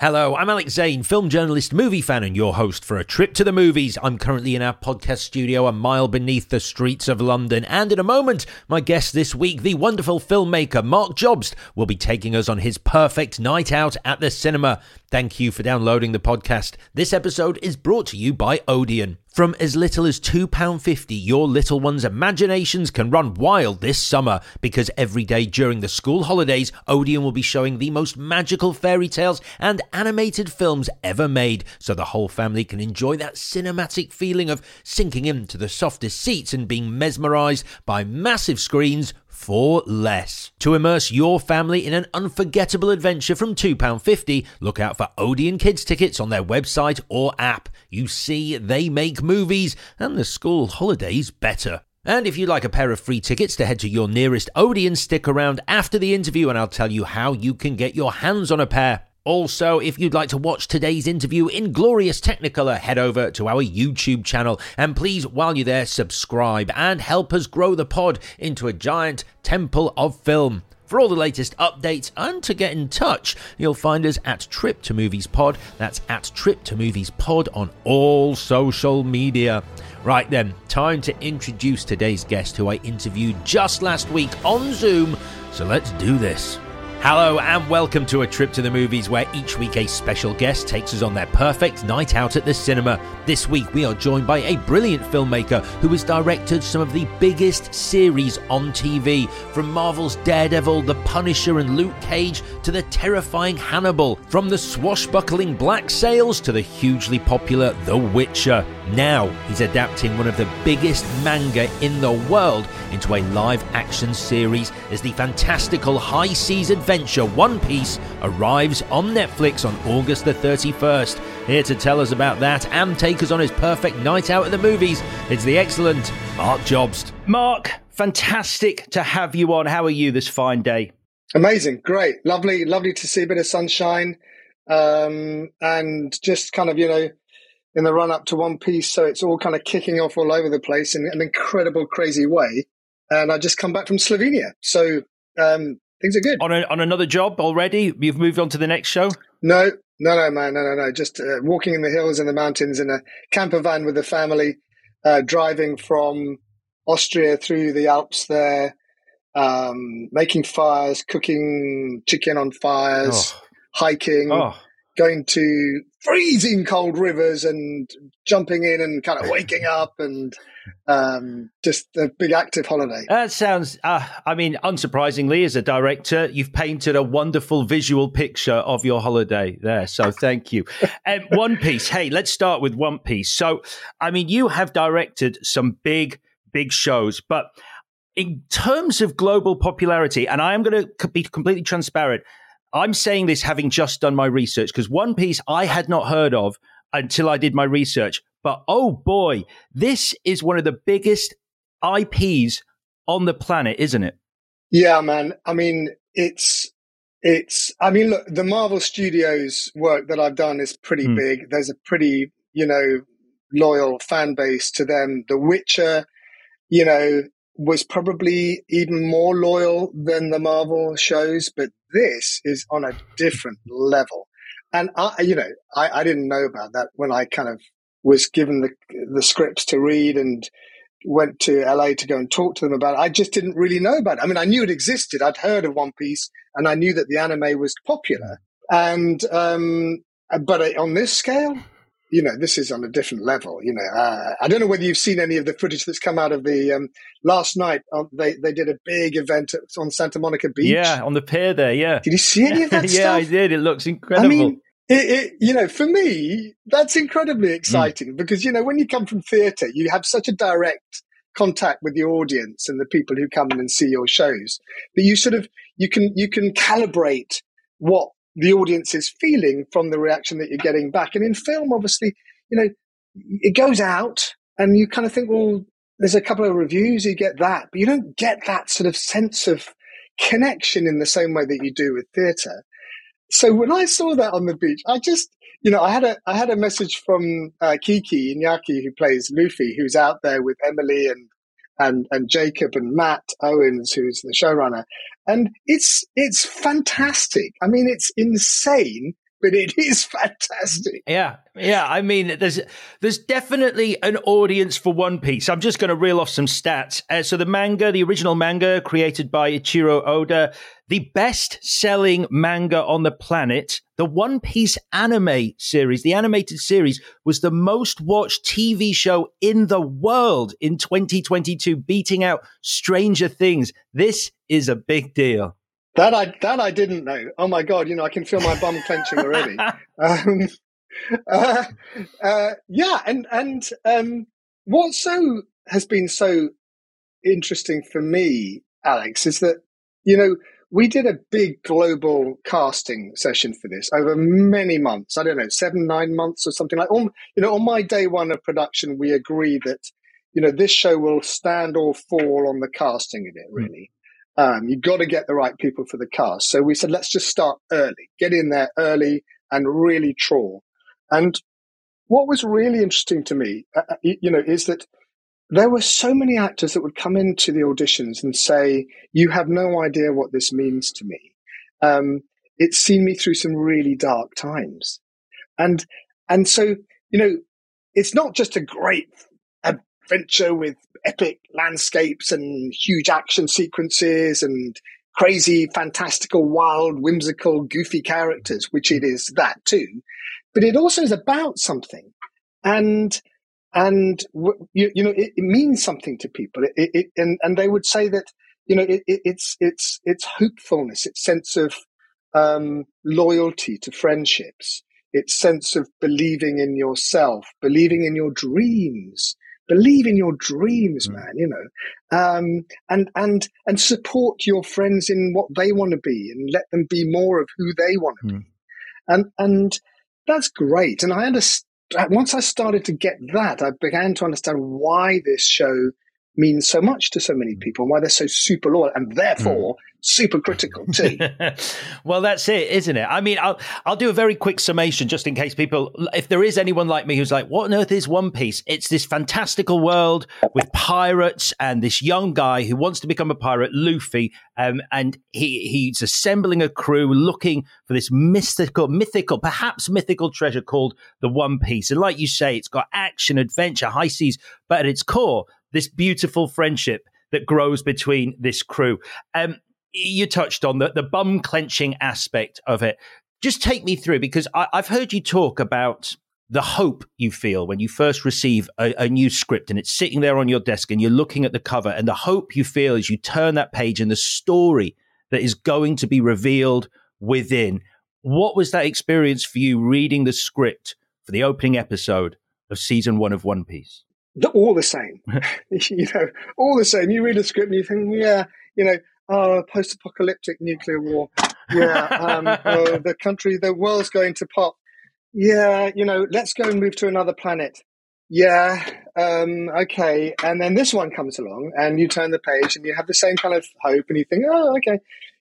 Hello, I'm Alex Zane, film journalist, movie fan, and your host for A Trip to the Movies. I'm currently in our podcast studio a mile beneath the streets of London, and in a moment, my guest this week, the wonderful filmmaker Marc Jobst, will be taking us on his perfect night out at the cinema. Thank you for downloading the podcast. This episode is brought to you by Odeon. From as little as £2.50, your little one's imaginations can run wild this summer because every day during the school holidays, Odeon will be showing the most magical fairy tales and animated films ever made so the whole family can enjoy that cinematic feeling of sinking into the softest seats and being mesmerised by massive screens for less. To immerse your family in an unforgettable adventure from £2.50, look out for Odeon Kids tickets on their website or app. You see, they make movies and the school holidays better. And if you'd like a pair of free tickets to head to your nearest Odeon, stick around after the interview and I'll tell you how you can get your hands on a pair. Also, if you'd like to watch today's interview in glorious Technicolor, head over to our YouTube channel and please, while you're there, subscribe and help us grow the pod into a giant temple of film. For all the latest updates and to get in touch, you'll find us at Trip to Movies Pod. That's at Trip to Movies Pod on all social media. Right then, time to introduce today's guest who I interviewed just last week on Zoom. So let's do this. Hello and welcome to a trip to the movies where each week a special guest takes us on their perfect night out at the cinema. This week we are joined by a brilliant filmmaker who has directed some of the biggest series on TV, from Marvel's Daredevil, The Punisher, and Luke Cage to the terrifying Hannibal, from the swashbuckling Black Sails to the hugely popular The Witcher. Now he's adapting one of the biggest manga in the world into a live action series as the fantastical high seas adventure One Piece arrives on Netflix on August the 31st. Here to tell us about that and take us on his perfect night out at the movies, it's the excellent Marc Jobst. Marc, fantastic to have you on. How are you this fine day? Amazing, great, lovely, lovely to see a bit of sunshine, um, and just kind of you know in the run up to One Piece, so it's all kind of kicking off all over the place in an incredible, crazy way. And I just come back from Slovenia, so um, things are good. On a, on another job already? You've moved on to the next show? No, no, no, man, no, no, no. Just uh, walking in the hills and the mountains in a camper van with the family, uh, driving from Austria through the Alps there, um, making fires, cooking chicken on fires, oh. hiking. Oh going to freezing cold rivers and jumping in and kind of waking up and um, just a big active holiday. That sounds, uh, I mean, unsurprisingly, as a director, you've painted a wonderful visual picture of your holiday there. So thank you. um, One Piece. Hey, let's start with One Piece. So, I mean, you have directed some big, big shows, but in terms of global popularity, and I am going to be completely transparent, I'm saying this having just done my research because One Piece I had not heard of until I did my research. But oh boy, this is one of the biggest IPs on the planet, isn't it? Yeah, man. I mean, it's it's. I mean, look, the Marvel Studios work that I've done is pretty mm. big. There's a pretty, you know, loyal fan base to them. The Witcher, you know, was probably even more loyal than the Marvel shows, but this is on a different level. And I, you know, I, I didn't know about that when I kind of was given the the scripts to read and went to LA to go and talk to them about it. I just didn't really know about it. I mean, I knew it existed. I'd heard of One Piece and I knew that the anime was popular. And, um, but on this scale, you know, this is on a different level. You know, uh, I don't know whether you've seen any of the footage that's come out of the um, last night. Uh, they they did a big event on Santa Monica Beach. Yeah, on the pier there. Yeah. Did you see any of that? yeah, stuff? I did. It looks incredible. I mean, it, it, you know, for me, that's incredibly hmm. exciting mm. because you know when you come from theatre, you have such a direct contact with the audience and the people who come in and see your shows that you sort of you can you can calibrate what the audience is feeling from the reaction that you're getting back. And in film, obviously, you know, it goes out and you kind of think, well, there's a couple of reviews, you get that, but you don't get that sort of sense of connection in the same way that you do with theatre. So when I saw that on the beach, I just, you know, I had a I had a message from uh, Kiki Iñaki, who plays Luffy, who's out there with Emily and and and Jacob and Matt Owens, who's the showrunner, and it's it's fantastic. I mean, it's insane but it is fantastic. Yeah, yeah. I mean, there's there's definitely an audience for One Piece. I'm just going to reel off some stats. Uh, so the manga, the original manga, created by Eiichiro Oda, the best-selling manga on the planet. The One Piece anime series, the animated series, was the most watched TV show in the world in 2022, beating out Stranger Things. This is a big deal. That I that I didn't know. Oh my god! You know, I can feel my bum clenching already. Um, uh, uh, yeah, and and um, what so has been so interesting for me, Alex, is that you know we did a big global casting session for this over many months. I don't know, seven, nine months or something like. On you know, on my day one of production, we agree that you know this show will stand or fall on the casting of it. Hmm. Really, um, you've got to get the right people for the cast. So we said, let's just start early, get in there early and really trawl. And what was really interesting to me, uh, uh you know, is that there were so many actors that would come into the auditions and say, you have no idea what this means to me. Um, it's seen me through some really dark times. And, and so, you know, it's not just a great adventure with epic landscapes and huge action sequences and crazy, fantastical, wild, whimsical, goofy characters, which it is that too. But it also is about something. And, and you, you know, it, it, means something to people. It, it, and, and they would say that, you know, it's, it's, it's hopefulness, its sense of, um, loyalty to friendships, its sense of believing in yourself, believing in your dreams, believe in your dreams, mm. man, you know, um, and, and, and support your friends in what they want to be and let them be more of who they want to mm. be. And, and that's great. And I understand, once I started to get that, I began to understand why this show means so much to so many mm. people, why they're so super loyal and therefore mm. Super critical too. well, that's it, isn't it? I mean, I'll I'll do a very quick summation just in case people, if there is anyone like me who's like, what on earth is One Piece? It's this fantastical world with pirates and this young guy who wants to become a pirate, Luffy, um, and he he's assembling a crew looking for this mystical, mythical, perhaps mythical treasure called the One Piece. And like you say, it's got action, adventure, high seas, but at its core this beautiful friendship that grows between this crew. Um, you touched on the, the bum clenching aspect of it. Just take me through because I, have heard you talk about the hope you feel when you first receive a, a, new script and it's sitting there on your desk and you're looking at the cover and the hope you feel as you turn that page and the story that is going to be revealed within. What was that experience for you reading the script for the opening episode of season one of One Piece? all the same. you know, all the same. You read a script and you think, yeah, you know, oh, post-apocalyptic nuclear war. Yeah, um, oh, the country, the world's going to pop. Yeah, you know, let's go and move to another planet. Yeah, um, okay. And then this one comes along, and you turn the page, and you have the same kind of hope, and you think, oh, okay,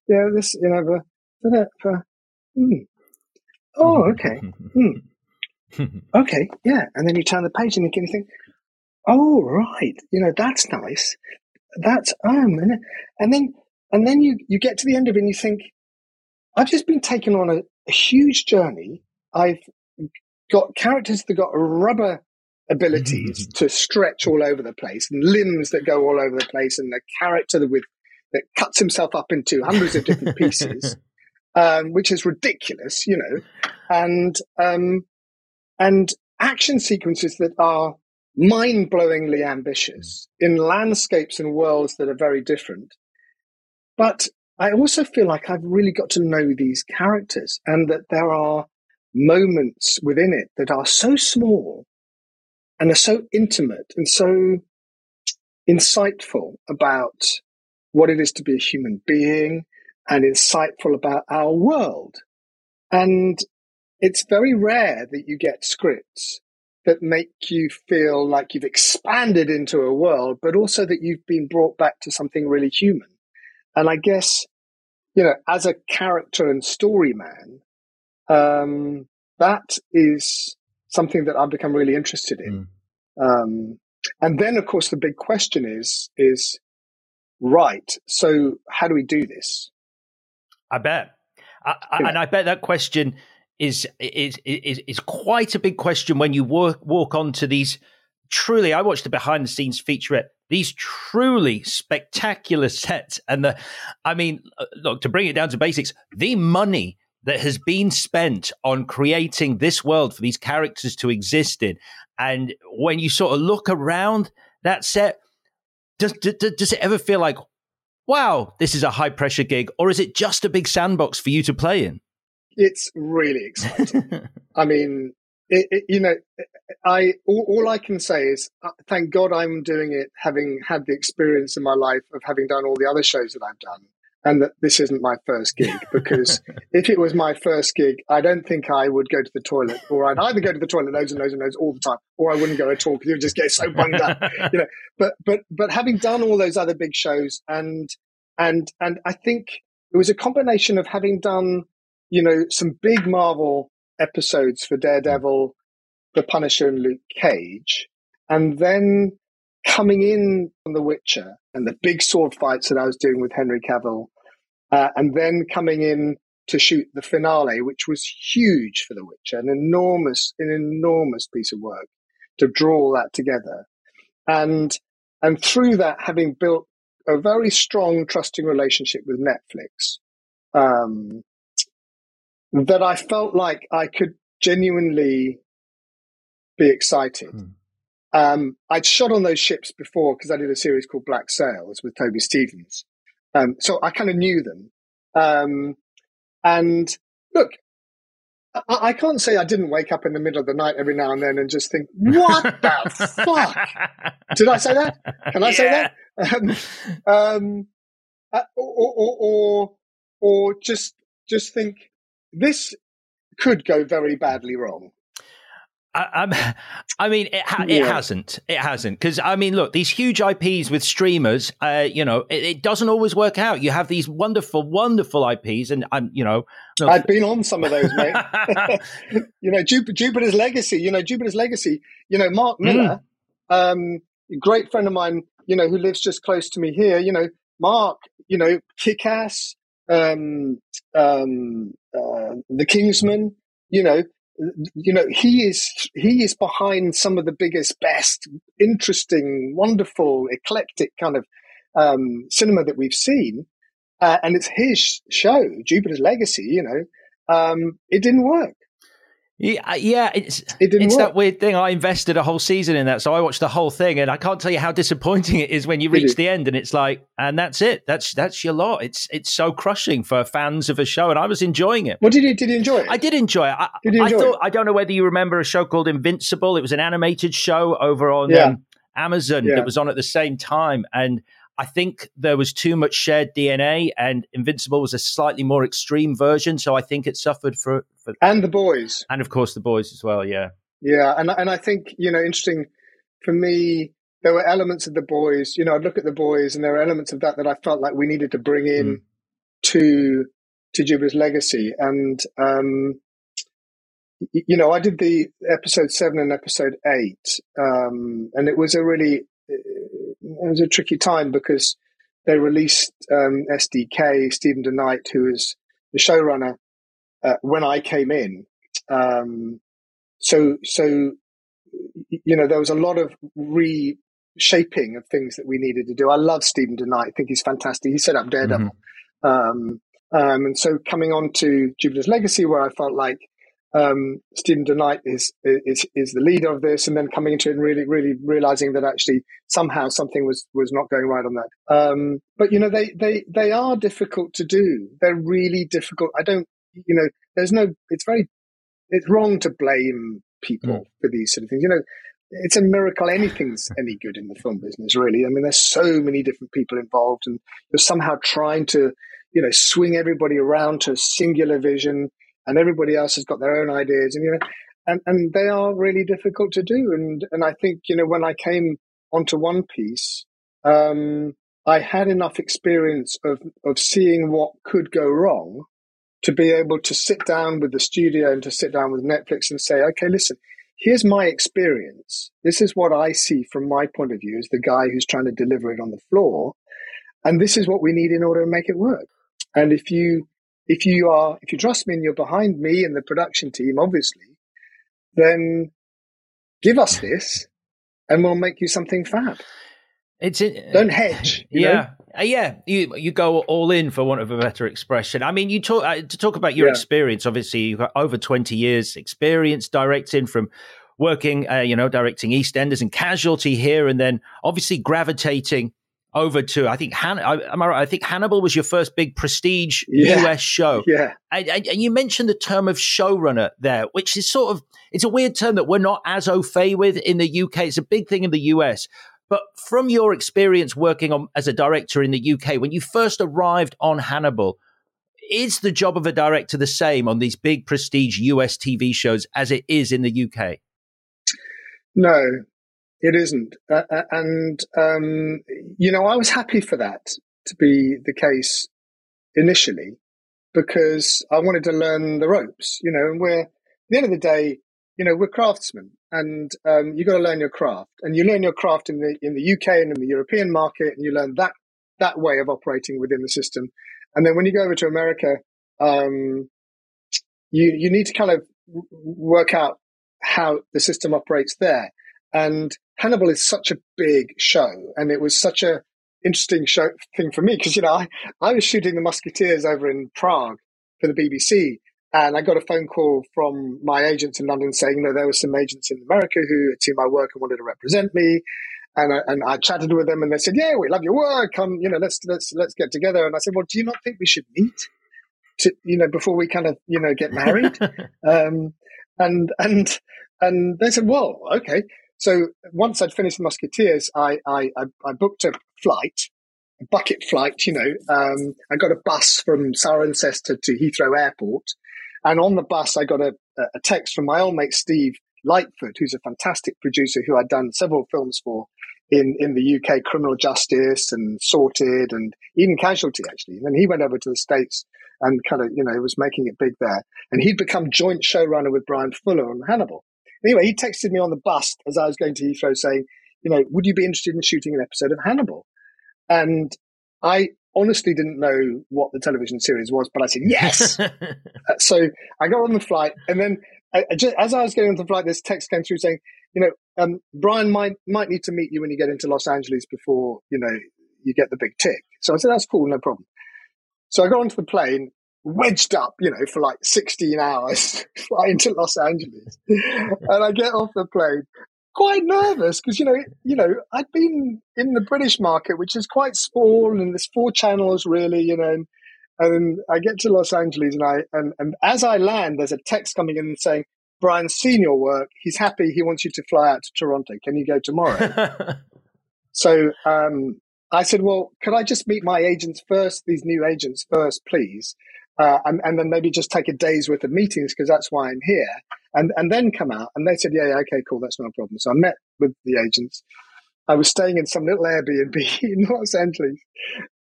yeah, this, you know, for, for that, for, hmm. oh, okay, hmm. okay, yeah. And then you turn the page, and you think, oh right, you know that's nice. That's um, and then and then you you get to the end of it and you think, I've just been taken on a, a huge journey. I've got characters that got rubber abilities to stretch all over the place and limbs that go all over the place and a character that with that cuts himself up into hundreds of different pieces, um, which is ridiculous, you know, and um, and action sequences that are mind blowingly ambitious in landscapes and worlds that are very different. But I also feel like I've really got to know these characters and that there are moments within it that are so small and are so intimate and so insightful about what it is to be a human being and insightful about our world. And it's very rare that you get scripts that make you feel like you've expanded into a world, but also that you've been brought back to something really human. And I guess, you know, as a character and story man, um, that is something that I've become really interested in. Mm. Um, and then, of course, the big question is, is right. So how do we do this? I bet. I, I, and I bet that question is is is, is quite a big question when you walk walk onto these truly. I watched the behind the scenes featurette. These truly spectacular sets, and the, I mean, uh, look to bring it down to basics, the money that has been spent on creating this world for these characters to exist in, and when you sort of look around that set, does does, does it ever feel like, wow, this is a high pressure gig, or is it just a big sandbox for you to play in? it's really exciting. I mean, it, it, you know, I all, all, I can say is uh, thank God I'm doing it, having had the experience in my life of having done all the other shows that I've done, and that this isn't my first gig. Because if it was my first gig, I don't think I would go to the toilet, or I'd either go to the toilet loads and loads and loads all the time, or I wouldn't go at all because you would just get so bunged up, you know. But but but having done all those other big shows, and and and I think it was a combination of having done you know, some big Marvel episodes for Daredevil, The Punisher, and Luke Cage, and then coming in on The Witcher and the big sword fights that I was doing with Henry Cavill, uh, and then coming in to shoot the finale, which was huge for The Witcher, an enormous, an enormous piece of work to draw all that together, and and through that, having built a very strong, trusting relationship with Netflix, um, that I felt like I could genuinely be excited. Mm. Um, I'd shot on those ships before because I did a series called Black Sails with Toby Stephens. Um, so I kind of knew them. Um, and look, I, I, can't say I didn't wake up in the middle of the night every now and then and just think, what the fuck? Did I say that? Can I yeah. say that? Um, um, uh, or, or, or, or just, just think, this could go very badly wrong. I, I, mean, it, ha- it yeah. hasn't. It hasn't because I mean, look, these huge IPs with streamers, uh, you know, it, it, doesn't always work out. You have these wonderful, wonderful IPs, and I'm, you know, I've been on some of those, mate. you know, Jupiter's Legacy. You know, Jupiter's Legacy. You know, Mark Millar, mm. um, great friend of mine. You know, who lives just close to me here. You know, Mark. You know, kick ass um, um, uh, the Kingsman. You know, you know he is he is behind some of the biggest, best, interesting, wonderful, eclectic kind of um, cinema that we've seen, uh, and it's his show, Jupiter's Legacy. You know, um, it didn't work. Yeah, yeah, it's it it's work. that weird thing. I invested a whole season in that, so I watched the whole thing, and I can't tell you how disappointing it is when you reach the end and it's like, and that's it. That's that's your lot. It's it's so crushing for fans of a show, and I was enjoying it. Well, did you did you enjoy it? I did enjoy it. I, did you enjoy I thought, it? I don't know whether you remember a show called Invincible. It was an animated show over on yeah. um, Amazon yeah. that was on at the same time, and I think there was too much shared DNA, and Invincible was a slightly more extreme version. So I think it suffered for, for and the boys, and of course the boys as well. Yeah, yeah, and and I think you know, interesting for me, there were elements of the boys. You know, I'd look at the boys, and there were elements of that that I felt like we needed to bring in mm. to to Jupiter's legacy, and um, you know, I did the episode seven and episode eight, um, and it was a really it was a tricky time because they released um, SDK, Steven DeKnight, who was the showrunner uh, when I came in. Um, so, so you know, there was a lot of reshaping of things that we needed to do. I love Steven DeKnight. I think he's fantastic. He set up Daredevil. Mm-hmm. Um, um, and so coming on to Jupiter's Legacy, where I felt like um, Steven DeKnight is, is is the leader of this, and then coming into it and really, really realizing that actually somehow something was was not going right on that. Um, but you know, they they they are difficult to do. They're really difficult. I don't, you know, there's no. It's very, it's wrong to blame people mm. for these sort of things. You know, it's a miracle anything's any good in the film business. Really, I mean, there's so many different people involved, and you're somehow trying to, you know, swing everybody around to a singular vision and everybody else has got their own ideas, and you know, and and they are really difficult to do. And and I think you know when I came onto One Piece, um, I had enough experience of of seeing what could go wrong to be able to sit down with the studio and to sit down with Netflix and say, okay, listen, here's my experience. This is what I see from my point of view as the guy who's trying to deliver it on the floor. And this is what we need in order to make it work. And if you if you are, if you trust me and you're behind me and the production team, obviously, then give us this and we'll make you something fab. It's it. Don't hedge. yeah. Uh, yeah, you you go all in for want of a better expression. I mean, you talk uh, to talk about your yeah. experience. Obviously, you've got over twenty years experience directing from working, uh, you know, directing EastEnders and Casualty here, and then obviously gravitating over to I think Han- am I right? I think Hannibal was your first big prestige yeah. US show. Yeah, and, and, you mentioned the term of showrunner there, which is sort of it's a weird term that we're not as au fait with in the UK. It's a big thing in the US. But from your experience working on as a director in the UK, when you first arrived on Hannibal, is the job of a director the same on these big prestige US TV shows as it is in the UK? No, it isn't. Uh, and, um, you know, I was happy for that to be the case initially because I wanted to learn the ropes, you know, and we're, at the end of the day, you know, we're craftsmen and um, you got to learn your craft and you learn your craft in the, in the UK and in the European market and you learn that, that way of operating within the system. And then when you go over to America, um, you, you need to kind of work out how the system operates there. And Hannibal is such a big show, and it was such a interesting show thing for me because you know I, I was shooting the Musketeers over in Prague for the BBC, and I got a phone call from my agents in London saying, you know, there were some agents in America who had seen my work and wanted to represent me. And I, and I chatted with them, and they said, "Yeah, we love your work. Come, you know, let's let's let's get together." And I said, "Well, do you not think we should meet, to you know, before we kind of you know get married?" um, and and and they said, "Well, okay." So once I'd finished Musketeers, I, I, I, booked a flight, a bucket flight, you know. Um, I got a bus from Cirencester to Heathrow Airport. And on the bus, I got a, a text from my old mate, Steve Lightfoot, who's a fantastic producer who I'd done several films for in, in the UK, Criminal Justice and Sorted and even Casualty, actually. And then he went over to the States and kind of, you know, was making it big there. And he'd become joint showrunner with Bryan Fuller on Hannibal. Anyway, he texted me on the bus as I was going to Heathrow saying, you know, would you be interested in shooting an episode of Hannibal? And I honestly didn't know what the television series was, but I said yes. uh, so I got on the flight, and then I, I just, as I was getting on the flight, this text came through saying, you know, um, Bryan might might need to meet you when you get into Los Angeles before you know you get the big tick. So I said that's cool, no problem. So I got onto the plane, wedged up, you know, for like 16 hours flying to Los Angeles. and I get off the plane quite nervous because, you know, you know, I'd been in the British market, which is quite small and there's four channels really, you know, and, and I get to Los Angeles and I, and, and as I land, there's a text coming in saying, Bryan's seen your work. He's happy. He wants you to fly out to Toronto. Can you go tomorrow? so, um, I said, well, could I just meet my agents first, these new agents first, please? Uh, and, and then maybe just take a day's worth of meetings because that's why I'm here, and and then come out. And they said, yeah, yeah, okay, cool, that's not a problem. So I met with the agents. I was staying in some little Airbnb in Los Angeles,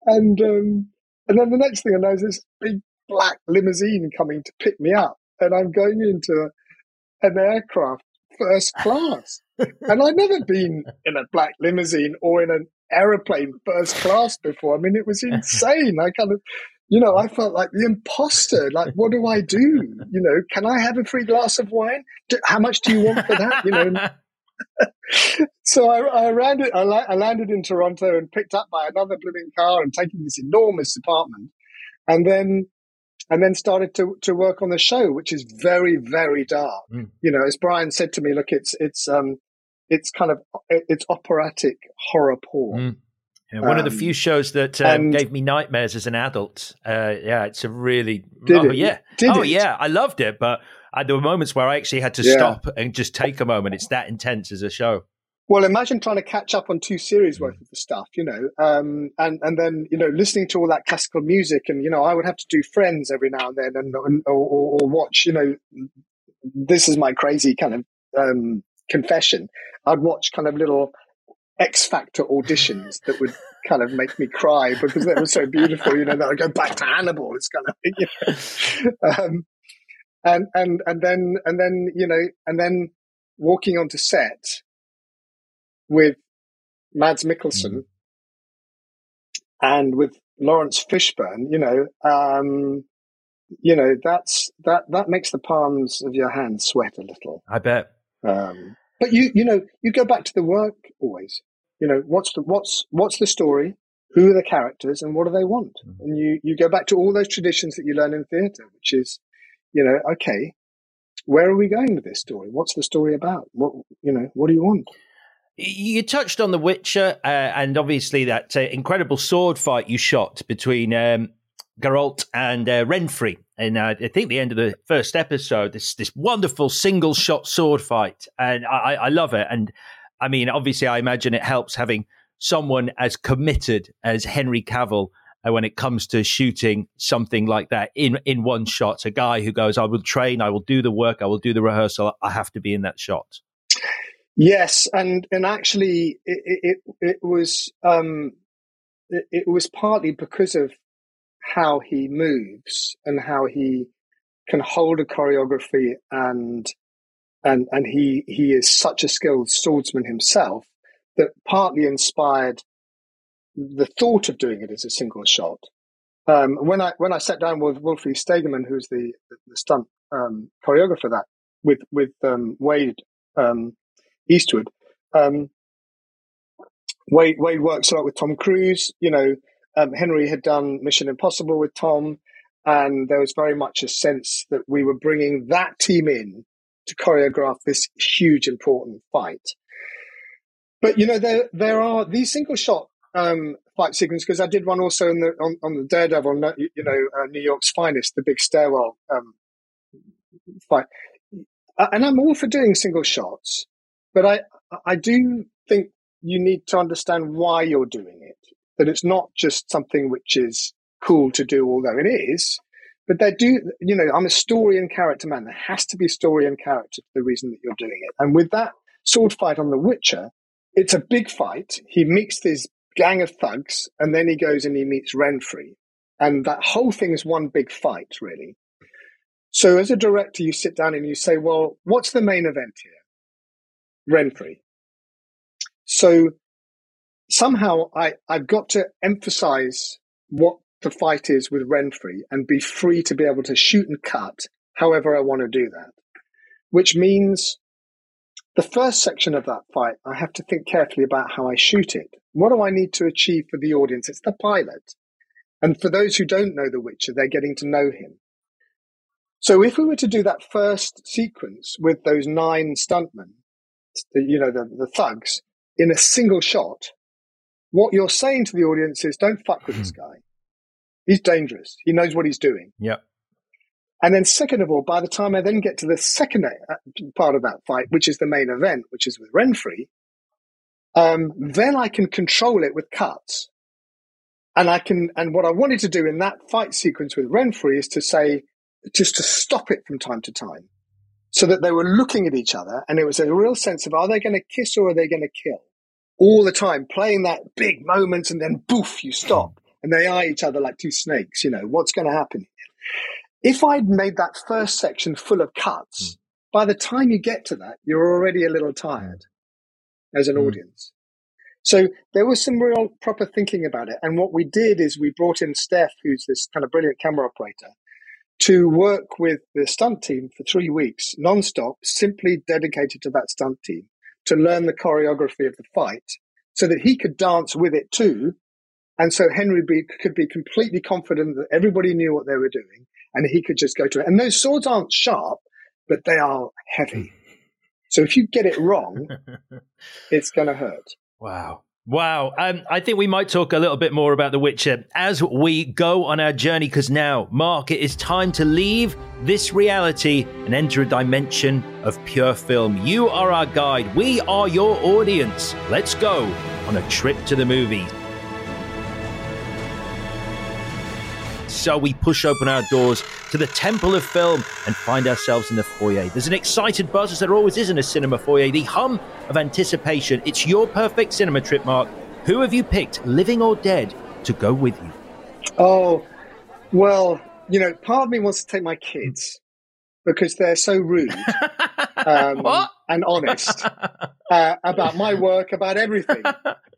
and um, and then the next thing I know is this big black limousine coming to pick me up, and I'm going into an aircraft first class, and I'd never been in a black limousine or in an aeroplane first class before. I mean, it was insane. I kind of you know, I felt like the imposter. Like, what do I do? You know, can I have a free glass of wine? Do, how much do you want for that? You know. so I, I landed. I, la- I, landed in Toronto and picked up by another blooming car and taking this enormous apartment, and then and then started to to work on the show, which is very very dark. Mm. You know, as Bryan said to me, look, it's it's um it's kind of it's operatic horror porn. Mm. Yeah, one um, of the few um, shows that um, gave me nightmares as an adult. Uh, yeah, it's a really oh, it? yeah, did oh it? yeah, I loved it. But there were moments where I actually had to yeah. stop and just take a moment. It's that intense as a show. Well, imagine trying to catch up on two series worth of the stuff, you know, um, and and then you know listening to all that classical music, and you know I would have to do Friends every now and then, and, and or, or, watch, you know, this is my crazy kind of um, confession. I'd watch kind of little X Factor auditions that would kind of make me cry because they were so beautiful. You know, that I go back to Hannibal. It's kind of you know. um, and and and then and then you know and then walking onto set with Mads Mikkelsen mm. and with Laurence Fishburne. You know, um, you know, that's that that makes the palms of your hands sweat a little. I bet. Um, but you you know you go back to the work always. You know what's the what's what's the story? Who are the characters and what do they want? Mm-hmm. And you you go back to all those traditions that you learn in theatre, which is, you know, okay, where are we going with this story? What's the story about? What you know, what do you want? You touched on The Witcher, uh, and obviously that uh, incredible sword fight you shot between um, Geralt and uh, Renfri. And uh, I think the end of the first episode, this this wonderful single shot sword fight, and I, I love it. And I mean, obviously, I imagine it helps having someone as committed as Henry Cavill uh, when it comes to shooting something like that in in one shot. A guy who goes, "I will train, I will do the work, I will do the rehearsal. I have to be in that shot." Yes, and and actually, it it, it was um, it, it was partly because of how he moves and how he can hold a choreography and and and he he is such a skilled swordsman himself that partly inspired the thought of doing it as a single shot. Um, when I when I sat down with Wolfie Stegemann, who's the the stunt um, choreographer, that with with um, Wade um, Eastwood. Um, Wade, Wade works a lot with Tom Cruise. You know, um, Henry had done Mission Impossible with Tom, and there was very much a sense that we were bringing that team in to choreograph this huge, important fight. But you know, there there are these single shot um, fight sequences because I did one also the, on, on the Daredevil, you know, uh, New York's finest, the big stairwell um, fight. And I'm all for doing single shots, but I, I do think you need to understand why you're doing it. That it's not just something which is cool to do, although it is. But they do, you know, I'm a story and character man. There has to be story and character for the reason that you're doing it. And with that sword fight on The Witcher, it's a big fight. He meets this gang of thugs, and then he goes and he meets Renfri. And that whole thing is one big fight, really. So as a director, you sit down and you say, well, what's the main event here? Renfri. So somehow I, I've got to emphasize what the fight is with Renfri and be free to be able to shoot and cut however I want to do that. Which means the first section of that fight, I have to think carefully about how I shoot it. What do I need to achieve for the audience? It's the pilot. And for those who don't know The Witcher, they're getting to know him. So if we were to do that first sequence with those nine stuntmen, the, you know, the, the thugs in a single shot, what you're saying to the audience is don't fuck with this hmm. guy. He's dangerous. He knows what he's doing. Yeah. And then, second of all, by the time I then get to the second uh, part of that fight, which is the main event, which is with Renfri, um, then I can control it with cuts. And I can, and what I wanted to do in that fight sequence with Renfri is to say, just to stop it from time to time so that they were looking at each other and it was a real sense of are they going to kiss or are they going to kill all the time playing that big moment and then boof you stop and they eye each other like two snakes you know what's going to happen if i'd made that first section full of cuts mm. by the time you get to that you're already a little tired as an mm. audience so there was some real proper thinking about it and what we did is we brought in steph who's this kind of brilliant camera operator to work with the stunt team for three weeks, non-stop, simply dedicated to that stunt team to learn the choreography of the fight so that he could dance with it too. And so Henry be, could be completely confident that everybody knew what they were doing and he could just go to it. And those swords aren't sharp, but they are heavy. So if you get it wrong, it's going to hurt. Wow. Wow. Um, I think we might talk a little bit more about The Witcher as we go on our journey because now, Marc, it is time to leave this reality and enter a dimension of pure film. You are our guide, we are your audience. Let's go on a trip to the movies. So we push open our doors to the temple of film and find ourselves in the foyer. There's an excited buzz, as there always is in a cinema foyer, the hum of anticipation. It's your perfect cinema trip, Marc. Who have you picked, living or dead, to go with you? Oh, well, you know, part of me wants to take my kids because they're so rude um, and honest uh, about my work, about everything.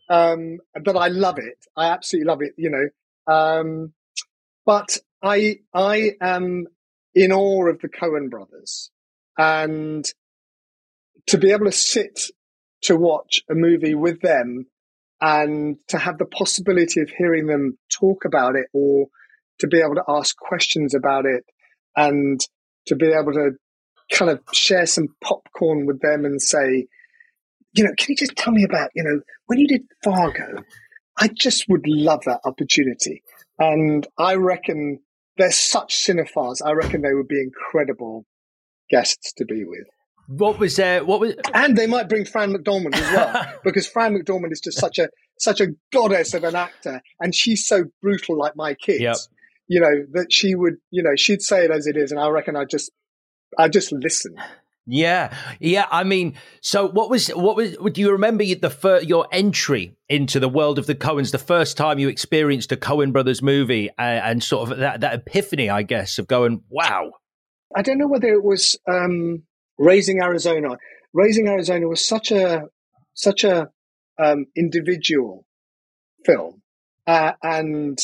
Um, but I love it. I absolutely love it, you know. Um, but I I am in awe of the Coen brothers, and to be able to sit to watch a movie with them and to have the possibility of hearing them talk about it or to be able to ask questions about it and to be able to kind of share some popcorn with them and say, you know, can you just tell me about, you know, when you did Fargo? I just would love that opportunity. And I reckon they're such cinephiles. I reckon they would be incredible guests to be with. What was there? Uh, what was? And they might bring Fran McDormand as well, because Fran McDormand is just such a such a goddess of an actor, and she's so brutal, like my kids. Yep. You know that she would, you know, she'd say it as it is, and I reckon I just, I just listen. Yeah, yeah. I mean, so what was what was? Do you remember the fir- your entry into the world of the Coens? The first time you experienced a Coen Brothers movie, and, and sort of that that epiphany, I guess, of going, "Wow." I don't know whether it was um, Raising Arizona. Raising Arizona was such a such a um, individual film, uh, and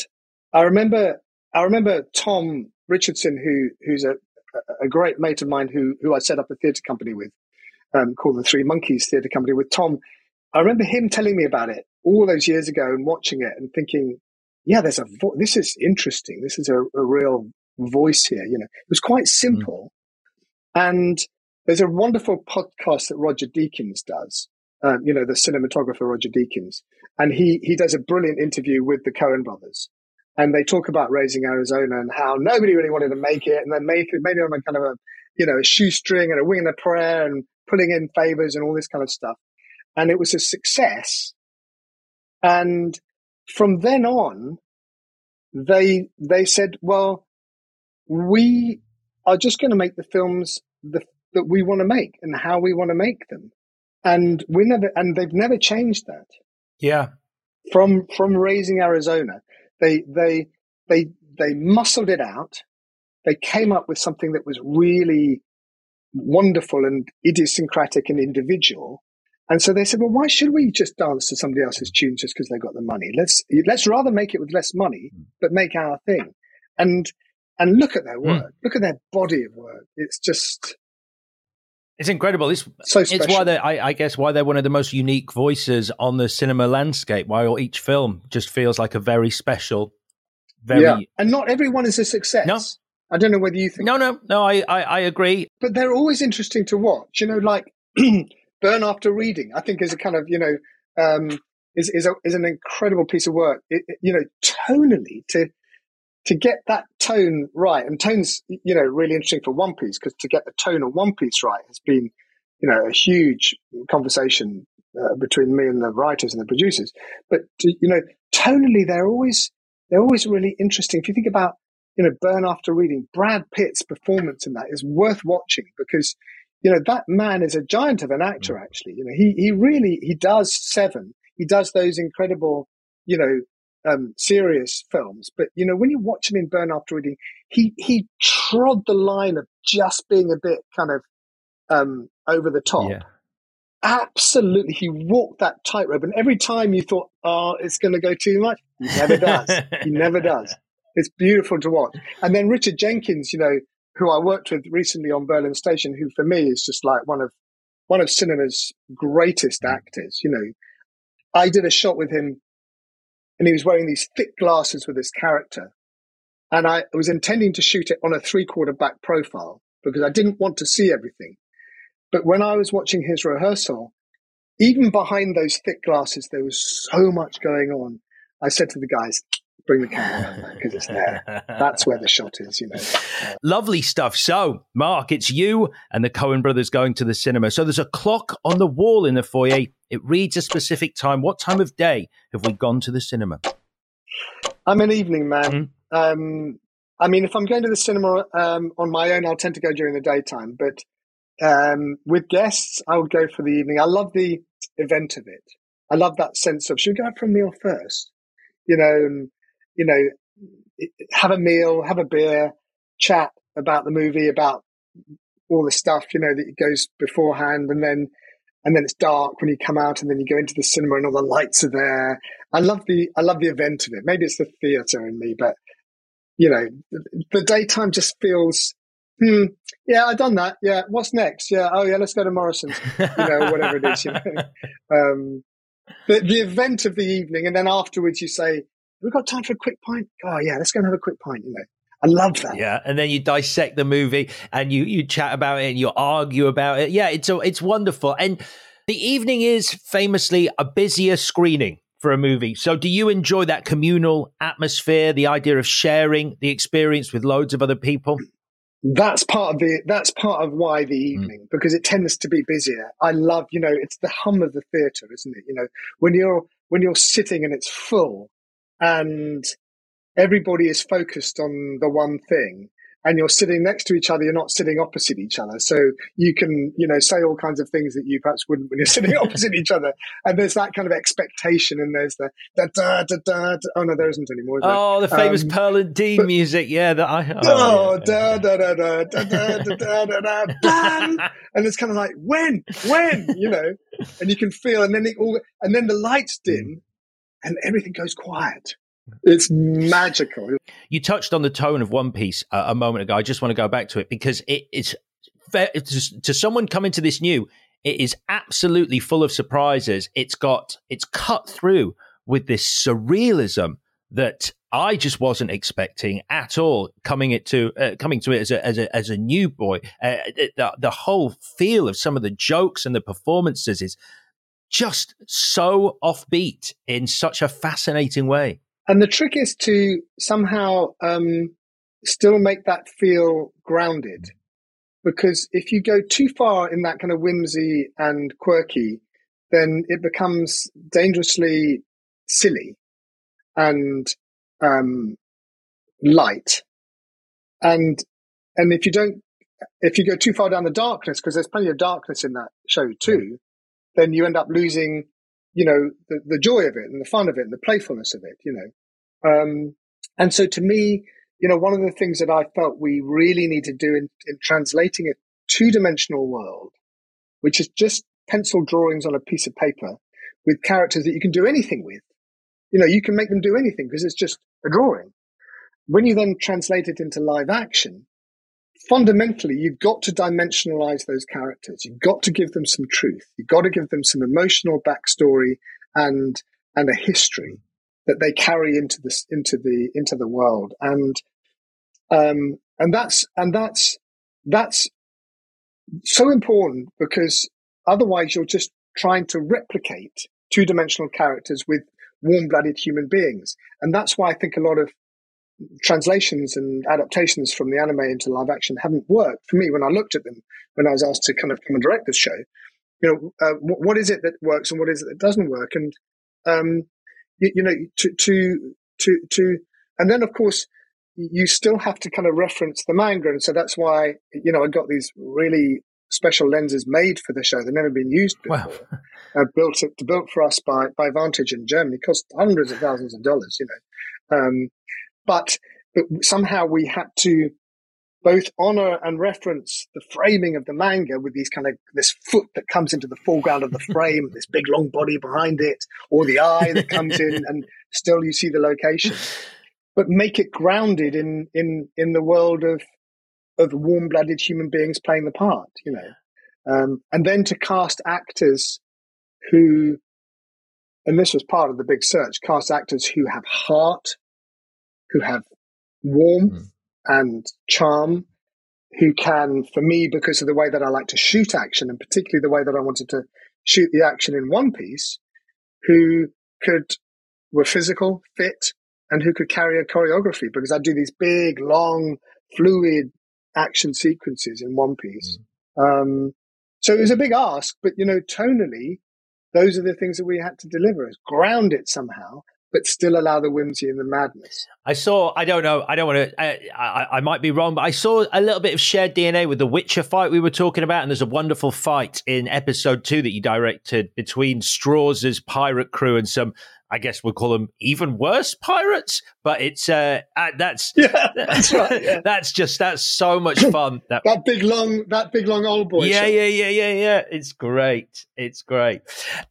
I remember I remember Tom Richardson, who who's a a great mate of mine who who I set up a theatre company with, um, called the Three Monkeys Theatre Company with Tom. I remember him telling me about it all those years ago and watching it and thinking, yeah, there's a vo- this is interesting. This is a, a, real voice here. You know, it was quite simple, mm. and there's a wonderful podcast that Roger Deakins does. Um, you know, the cinematographer Roger Deakins, and he he does a brilliant interview with the Coen brothers, and they talk about raising Arizona and how nobody really wanted to make it, and then make it made it on a kind of a you know a shoestring and a wing and a prayer and pulling in favors and all this kind of stuff, and it was a success. And from then on, they they said, well, we are just going to make the films the, that we want to make and how we want to make them, and we never and they've never changed that. Yeah. From from raising Arizona, they they they they muscled it out. They came up with something that was really wonderful and idiosyncratic and individual. And so they said, well, why should we just dance to somebody else's tune just because they've got the money? Let's let's rather make it with less money, but make our thing. And and look at their hmm. work. Mm. Look at their body of work. It's just it's incredible. It's so special. it's why they I, I, guess why they're one of the most unique voices on the cinema landscape. Why each film just feels like a very special, very yeah. And not everyone is a success. No. I don't know whether you think. No, no, no. I, I, I agree. But they're always interesting to watch. You know, like Burn After Reading. I think is a kind of you know um, is is, a, is an incredible piece of work. It, it, you know, tonally to to get that tone right, and tone's you know really interesting for One Piece because to get the tone of One Piece right has been you know a huge conversation uh, between me and the writers and the producers. But to, you know, tonally they're always they're always really interesting. If you think about you know Burn After Reading, Brad Pitt's performance in that is worth watching because you know that man is a giant of an actor. Mm. Actually, you know he he really he does Seven. He does those incredible you know um, serious films. But you know, when you watch him in Burn After Reading, he he trod the line of just being a bit kind of um, over the top. Yeah. Absolutely, he walked that tightrope, and every time you thought, "Oh, it's going to go too much," he never does. he never does. It's beautiful to watch. And then Richard Jenkins, you know, who I worked with recently on Berlin Station, who for me is just like one of one of cinema's greatest mm. actors. You know, I did a shot with him and he was wearing these thick glasses with his character. And I was intending to shoot it on a three quarter back profile because I didn't want to see everything. But when I was watching his rehearsal, even behind those thick glasses, there was so much going on. I said to the guys, bring the camera because it's there. That's where the shot is, you know. Lovely stuff. So, Marc, it's you and the Coen brothers going to the cinema. So there's a clock on the wall in the foyer. It reads a specific time. What time of day have we gone to the cinema? I'm an evening man. Mm-hmm. Um, I mean, if I'm going to the cinema um, on my own, I'll tend to go during the daytime. But um, with guests, I would go for the evening. I love the event of it. I love that sense of should we go out for a meal first? You know, you know, have a meal, have a beer, chat about the movie, about all the stuff, you know, that goes beforehand. And then, and then it's dark when you come out and then you go into the cinema and all the lights are there. I love the, I love the event of it. Maybe it's the theater in me, but you know, the, daytime just feels, hmm, yeah, I've done that. Yeah, what's next? Yeah, oh yeah, let's go to Morrison's, you know, whatever it is. You know, um, the the event of the evening, and then afterwards you say, "We've got time for a quick pint." Oh yeah, let's go and have a quick pint. You know, I love that. Yeah, and then you dissect the movie and you you chat about it and you argue about it. Yeah, it's a, it's wonderful. And the evening is famously a busier screening for a movie. So do you enjoy that communal atmosphere, the idea of sharing the experience with loads of other people? That's part of the that's part of why the hmm. evening, mm. because it tends to be busier. I love, you know, it's the hum of the theatre, isn't it? You know, when you're when you're sitting and it's full and everybody is focused on the one thing and you're sitting next to each other, you're not sitting opposite each other. So you can, you know, say all kinds of things that you perhaps wouldn't when you're sitting opposite each other. And there's that kind of expectation and there's the da da da da. da. Oh no, there isn't anymore. oh, the famous um, Pearl and Dean but, music. Yeah. That I, oh, oh yeah. da da da da da da da da da da. And it's kind of like, when, when, you know, and you can feel, and then it all, and then the lights dim and everything goes quiet it's magical. You touched on the tone of One Piece uh, a moment ago. I just want to go back to it because it, it's to, to someone coming to this new. It is absolutely full of surprises. It's got it's cut through with this surrealism that I just wasn't expecting at all. Coming it to uh, coming to it as a as a as a new boy, uh, the, the whole feel of some of the jokes and the performances is just so offbeat in such a fascinating way. And the trick is to somehow um, still make that feel grounded. Because if you go too far in that kind of whimsy and quirky, then it becomes dangerously silly and um, light. And and if you don't, if you go too far down the darkness, because there's plenty of darkness in that show too, then you end up losing, you know, the, the joy of it and the fun of it and the playfulness of it. You know, um, and so to me, you know, one of the things that I felt we really need to do in, in translating a two dimensional world, which is just pencil drawings on a piece of paper with characters that you can do anything with. You know, you can make them do anything because it's just a drawing. When you then translate it into live action, fundamentally, you've got to dimensionalize those characters. You've got to give them some truth. You've got to give them some emotional backstory and, and a history that they carry into this into the into the world and um and that's and that's that's so important because otherwise you're just trying to replicate two-dimensional characters with warm-blooded human beings and that's why i think a lot of translations and adaptations from the anime into live action haven't worked for me when i looked at them when i was asked to kind of come and direct this show you know uh, what, what is it that works and what is it that doesn't work and um, you, you know, to, to, to, to, and then of course, you still have to kind of reference the manga. And so that's why, you know, I got these really special lenses made for the show. They've never been used before. Wow. uh, built, built for us by, by Vantage in Germany. It cost hundreds of thousands of dollars, you know. Um, but, but somehow we had to both honor and reference the framing of the manga with these kind of this foot that comes into the foreground of the frame, this big long body behind it, or the eye that comes in, and still you see the location. But make it grounded in in in the world of of warm blooded human beings playing the part, you know, um, and then to cast actors who, and this was part of the big search, cast actors who have heart, who have warmth. Mm and charm who can, for me, because of the way that I like to shoot action and particularly the way that I wanted to shoot the action in One Piece, who could, were physical, fit, and who could carry a choreography because I do these big, long, fluid action sequences in One Piece. Mm. Um, so it was a big ask, but you know, tonally, those are the things that we had to deliver is ground it somehow but still allow the whimsy and the madness. I saw. I don't know. I don't want to. I, I, I, might be wrong, but I saw a little bit of shared DNA with the Witcher fight we were talking about, and there's a wonderful fight in episode two that you directed between Straws's pirate crew and some I guess we'll call them even worse pirates. But it's uh, uh that's yeah, that's right. Yeah. that's just that's so much fun. That, that big long that big long old boy. Yeah, show. yeah, yeah, yeah, yeah. It's great. It's great.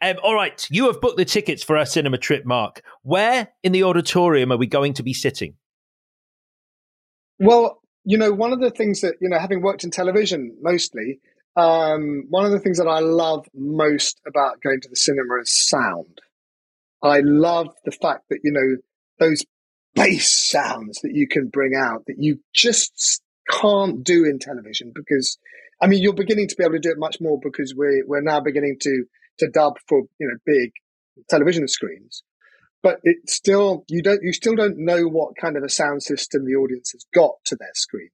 Um, all right, you have booked the tickets for our cinema trip, Marc. Where in the auditorium are we going to be sitting? Well, you know, one of the things that, you know, having worked in television mostly, um, one of the things that I love most about going to the cinema is sound. I love the fact that, you know, those bass sounds that you can bring out that you just can't do in television because, I mean, you're beginning to be able to do it much more because we're, we're now beginning to, to dub for, you know, big television screens but it still you don't you still don't know what kind of a sound system the audience has got to their screen.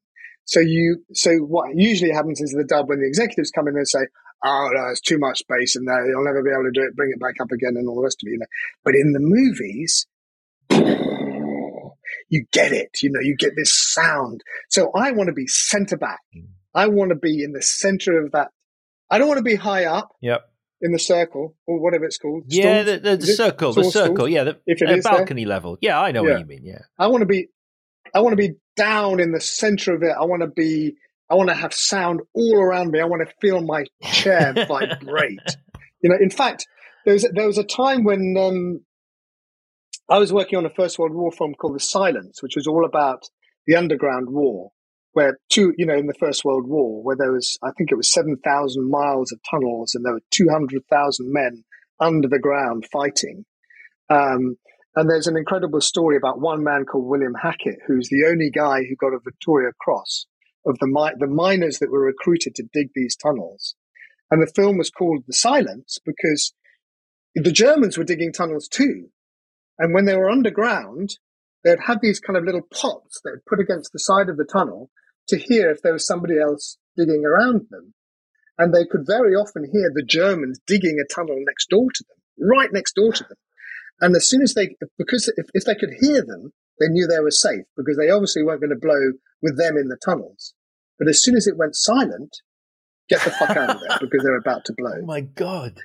So you so what usually happens is the dub when the executives come in and say, "Oh, no, it's too much space in there. You'll never be able to do it. Bring it back up again, and all the rest of it." You know? But in the movies, you get it. You know, you get this sound. So I want to be centre back. Mm. I want to be in the centre of that. I don't want to be high up. Yep in the circle or whatever it's called. Yeah, the, the, the circle, the circle. Yeah, the if it is balcony there. level. Yeah, I know yeah. what you mean. Yeah, I want to be, I want to be down in the center of it. I want to be, I want to have sound all around me. I want to feel my chair vibrate. You know, in fact, there was there was a time when um, I was working on a First World War film called The Silence, which was all about the underground war where two, you know, in the First World War, where there was, I think it was 7,000 miles of tunnels and there were 200,000 men under the ground fighting. Um, and there's an incredible story about one man called William Hackett, who's the only guy who got a Victoria Cross of the, mi- the miners that were recruited to dig these tunnels. And the film was called The Silence because the Germans were digging tunnels too. And when they were underground, they'd have these kind of little pots that they'd put against the side of the tunnel to hear if there was somebody else digging around them. And they could very often hear the Germans digging a tunnel next door to them, right next door to them. And as soon as they, because if, if they could hear them, they knew they were safe because they obviously weren't going to blow with them in the tunnels. But as soon as it went silent, get the fuck out of there because they're about to blow. Oh my god!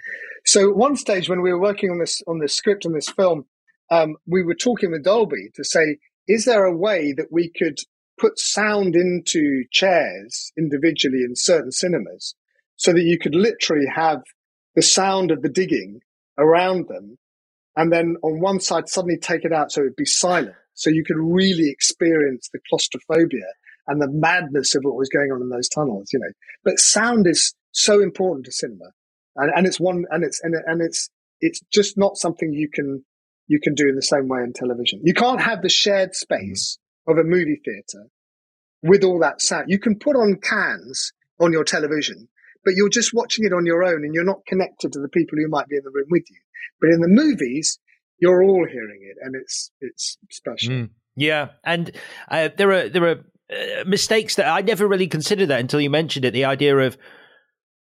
So one stage when we were working on this on this script on this film, um, we were talking with Dolby to say, is there a way that we could put sound into chairs individually in certain cinemas so that you could literally have the sound of the digging around them and then on one side suddenly take it out so it'd be silent so you could really experience the claustrophobia and the madness of what was going on in those tunnels you know but sound is so important to cinema and, and it's one and it's and, and it's it's just not something you can you can do in the same way in television you can't have the shared space of a movie theater with all that sound. You can put on cans on your television, but you're just watching it on your own and you're not connected to the people who might be in the room with you. But in the movies, you're all hearing it and it's, it's special. Mm, yeah. And uh, there are, there are, uh, mistakes that I never really considered that until you mentioned it. The idea of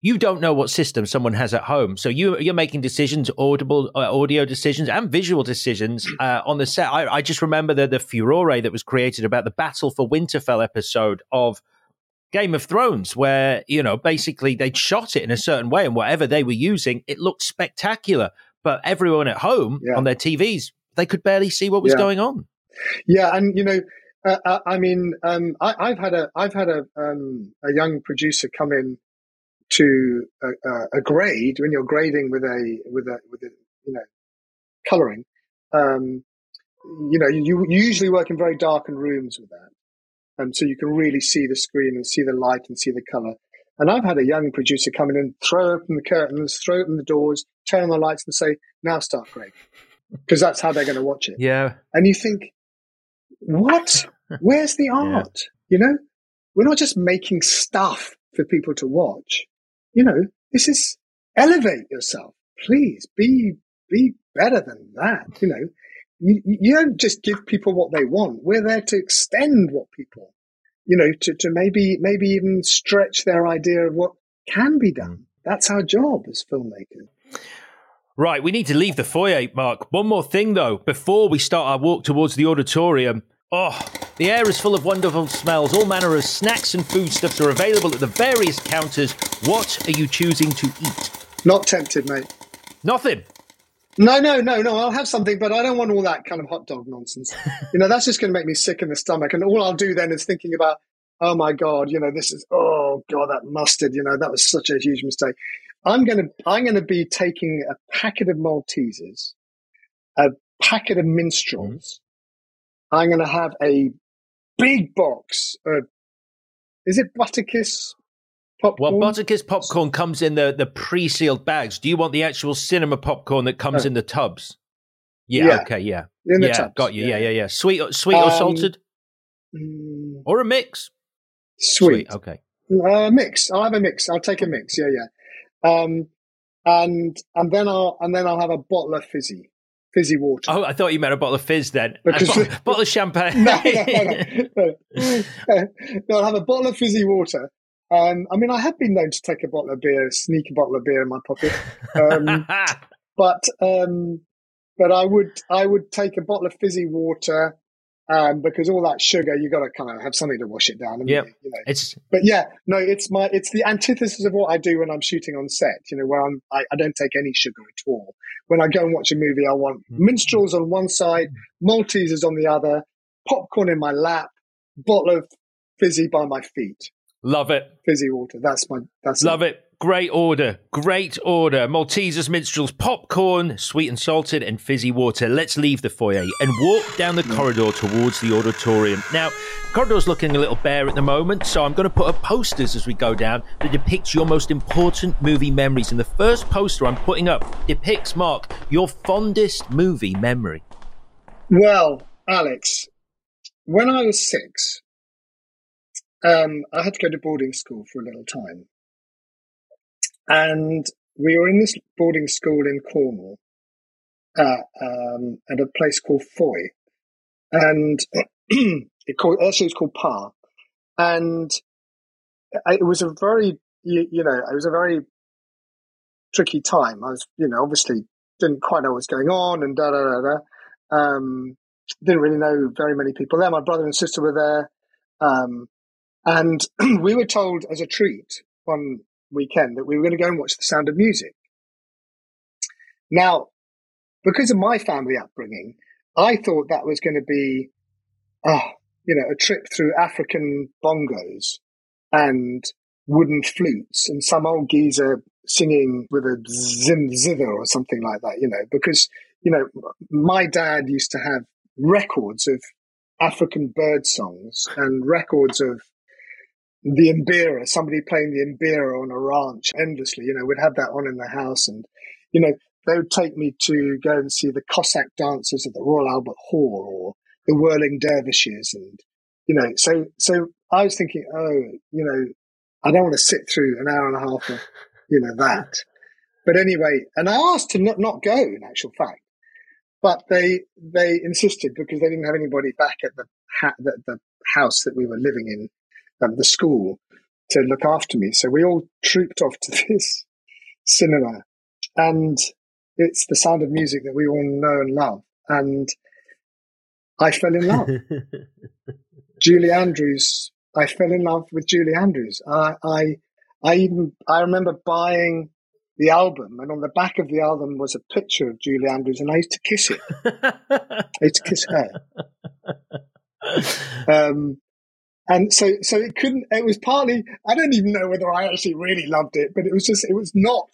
you don't know what system someone has at home, so you you're making decisions, audible uh, audio decisions and visual decisions uh, on the set. I, I, just remember the the furore that was created about the Battle for Winterfell episode of Game of Thrones, where you know basically they'd shot it in a certain way, and whatever they were using, it looked spectacular. But everyone at home yeah. on their TVs, they could barely see what was yeah. going on. Yeah, and you know. Uh, uh I mean, um, I, have had a I've had a um, a young producer come in to a, a, grade when you're grading with a with a with a you know coloring. Um, you know, you, you usually work in very darkened rooms with that, and so you can really see the screen and see the light and see the color. And I've had a young producer come in and throw open the curtains, throw open the doors, turn on the lights, and say, "Now start grading," because that's how they're going to watch it. Yeah. And you think, what? Where's the art? Yeah. You know, we're not just making stuff for people to watch you know, this is elevate yourself. Please be, be better than that. You know, you, you don't just give people what they want. We're there to extend what people, you know, to, to maybe, maybe even stretch their idea of what can be done. Mm. That's our job as filmmakers. Right, we need to leave the foyer, Marc. One more thing, though, before we start our walk towards the auditorium. Oh, the air is full of wonderful smells. All manner of snacks and foodstuffs are available at the various counters. What are you choosing to eat? Not tempted, mate. Nothing. No, no, no, no. I'll have something, but I don't want all that kind of hot dog nonsense. you know, that's just going to make me sick in the stomach. And all I'll do then is thinking about, oh my God, you know, this is, oh God, that mustard, you know, that was such a huge mistake. I'm going to, I'm going to be taking a packet of Maltesers, a packet of minstrels, mm-hmm. I'm going to have a big box of, is it Butterkiss popcorn? Well, Butterkiss popcorn comes in the, the pre sealed bags. Do you want the actual cinema popcorn that comes oh. in the tubs? Yeah, yeah, Okay. Yeah. In the yeah. Tubs. Got you. Yeah. Yeah. Yeah. Sweet. Sweet um, or salted, mm, or a mix. Sweet. sweet. Okay. Uh, mix. I'll have a mix. I'll take a mix. Yeah. Yeah. Um, and and then I'll and then I'll have a bottle of fizzy fizzy water. Oh, I thought you meant a bottle of fizz then. Because, a bottle, bottle of champagne. no, no, no, no. no, I'll have a bottle of fizzy water. Um, I mean, I have been known to take a bottle of beer, sneak a bottle of beer in my pocket. Um, but um, but I would I would take a bottle of fizzy water um, because all that sugar, you got to kind of have something to wash it down. Yeah, you know. it's. But yeah, no, it's my it's the antithesis of what I do when I'm shooting on set. You know, where I'm I, I don't take any sugar at all. When I go and watch a movie, I want mm-hmm. minstrels on one side, Maltesers on the other, popcorn in my lap, bottle of fizzy by my feet. Love it. Fizzy water. That's my. That's love it. it. Great order. Great order. Maltesers, minstrels, popcorn, sweet and salted, and fizzy water. Let's leave the foyer and walk down the corridor towards the auditorium. Now, the corridor's looking a little bare at the moment, so I'm going to put up posters as we go down that depict your most important movie memories. And the first poster I'm putting up depicts, Marc, your fondest movie memory. Well, Alex, when I was six, um, I had to go to boarding school for a little time. And we were in this boarding school in Cornwall uh, um, at a place called Fowey. And it called, actually, it's called Par. And it was a very, you, you know, it was a very tricky time. I was, you know, obviously didn't quite know what was going on and da da da da. Um, didn't really know very many people there. My brother and sister were there. Um, and we were told as a treat one weekend that we were going to go and watch The Sound of Music. Now, because of my family upbringing, I thought that was going to be, oh, you know, a trip through African bongos and wooden flutes and some old geezer singing with a zim zither or something like that, you know, because, you know, my dad used to have records of African bird songs and records of the mbira, somebody playing the mbira on a ranch endlessly. You know, we'd have that on in the house, and you know, they would take me to go and see the Cossack dancers at the Royal Albert Hall or the whirling dervishes, and you know, so so I was thinking, oh, you know, I don't want to sit through an hour and a half of you know that. But anyway, and I asked to not, not go. In actual fact, but they they insisted because they didn't have anybody back at the ha- the, the house that we were living in um, the school to look after me. So we all trooped off to this cinema, and it's the sound of music that we all know and love. And I fell in love. Julie Andrews. I fell in love with Julie Andrews. I, I, I even I remember buying the album, and on the back of the album was a picture of Julie Andrews, and I used to kiss it. I used to kiss her. Um, and so, so it couldn't, it was partly, I don't even know whether I actually really loved it, but it was just, it was not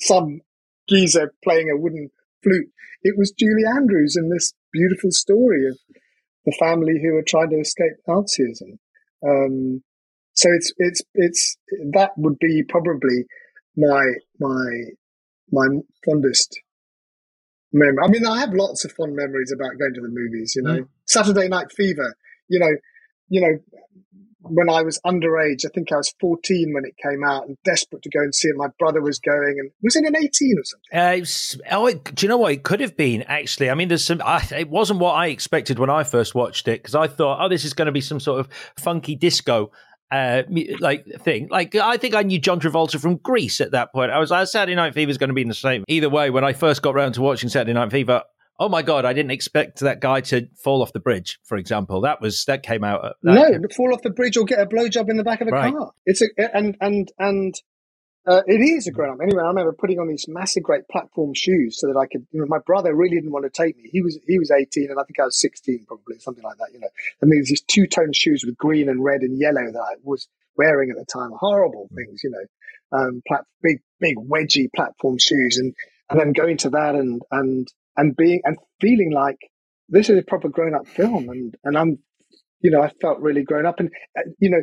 some geezer playing a wooden flute. It was Julie Andrews in this beautiful story of the family who were trying to escape Nazism. Um, so it's, it's, it's, that would be probably my, my, my fondest memory. I mean, I have lots of fond memories about going to the movies, you know, mm. Saturday Night Fever, you know, you know, when I was underage, I think I was 14 when it came out and desperate to go and see it. My brother was going and was it an 18 or something? Uh, was, oh, it, do you know what? It could have been actually. I mean, there's some, I, it wasn't what I expected when I first watched it because I thought, oh, this is going to be some sort of funky disco uh, like thing. Like I think I knew John Travolta from Grease at that point. I was like, Saturday Night Fever is going to be in the same. Either way, when I first got around to watching Saturday Night Fever, oh my god, I didn't expect that guy to fall off the bridge. For example, that was that came out. That no, came... fall off the bridge or get a blowjob in the back of a right. car. It's a and and and. Uh, it is a grown up. Anyway, I remember putting on these massive, great platform shoes so that I could. You know, my brother really didn't want to take me. He was he was eighteen, and I think I was sixteen, probably something like that. You know, and these these two tone shoes with green and red and yellow that I was wearing at the time. Horrible things, you know, um, plat- big big wedgy platform shoes, and and then going to that and and and being and feeling like this is a proper grown up film and and I'm you know, I felt really grown up. And, uh, you know,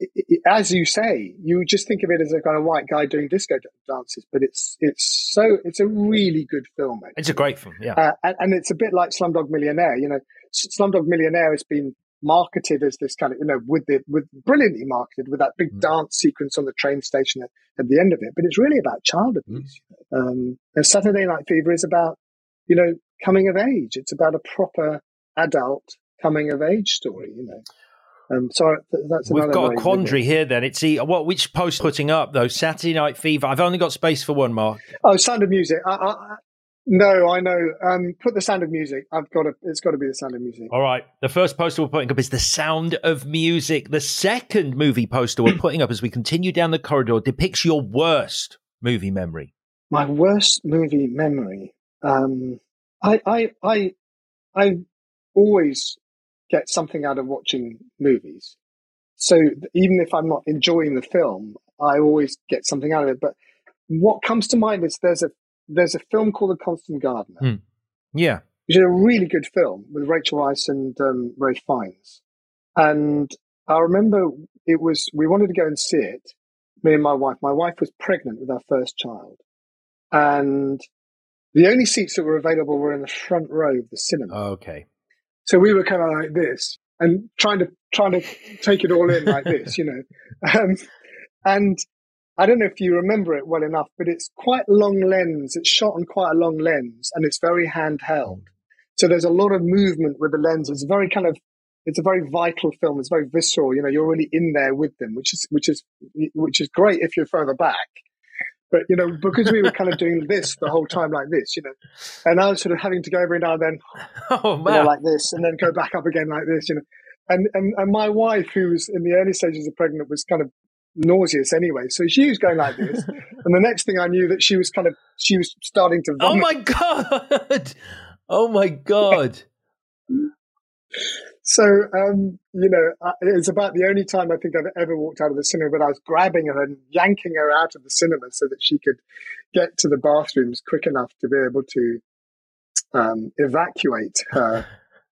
it, it, as you say, you just think of it as a kind of white guy doing disco dances, but it's it's so it's a really good film. Actually. It's a great film, yeah, uh, and, and, it's a bit like Slumdog Millionaire. You know, Slumdog Millionaire has been marketed as this kind of you know with the with brilliantly marketed with that big mm. dance sequence on the train station at, at, the end of it, but it's really about child abuse. Mm. Um, and Saturday Night Fever is about you know coming of age. It's about a proper adult coming of age story. You know. Um, so that's another. we've got a quandary here. Then it's the what which post putting up though Saturday Night Fever. I've only got space for one, Marc. Oh, Sound of Music. I, I, no, I know. Um, put the Sound of Music. I've got to. It's got to be the Sound of Music. All right. The first poster we're putting up is the Sound of Music. The second movie poster we're putting up as we continue down the corridor depicts your worst movie memory. My worst movie memory. Um, I, I, I, I always get something out of watching movies. So even if I'm not enjoying the film, I always get something out of it. But what comes to mind is there's a there's a film called The Constant Gardener. Mm. Yeah, which is a really good film with Rachel Weisz and um, Ralph Fiennes. And I remember it was we wanted to go and see it. Me and my wife. My wife was pregnant with our first child, and the only seats that were available were in the front row of the cinema. okay. So we were kind of like this and trying to trying to take it all in like this, you know. Um, and I don't know if you remember it well enough, but it's quite long lens. It's shot on quite a long lens, and it's very handheld. So there's a lot of movement with the lens. It's very kind of it's a very vital film. It's very visceral. You know, you're really in there with them, which is which is which is great if you're further back. But you know, because we were kind of doing this the whole time like this, you know, and I was sort of having to go every now and then, oh man, you know, like this, and then go back up again like this, you know. And, and and my wife, who was in the early stages of pregnant, was kind of nauseous anyway. So she was going like this, and the next thing I knew that she was kind of she was starting to. Oh vomit. Oh my god! Oh my god! So, um, you know, it's about the only time I think I've ever walked out of the cinema, but I was grabbing her and yanking her out of the cinema so that she could get to the bathrooms quick enough to be able to um, evacuate her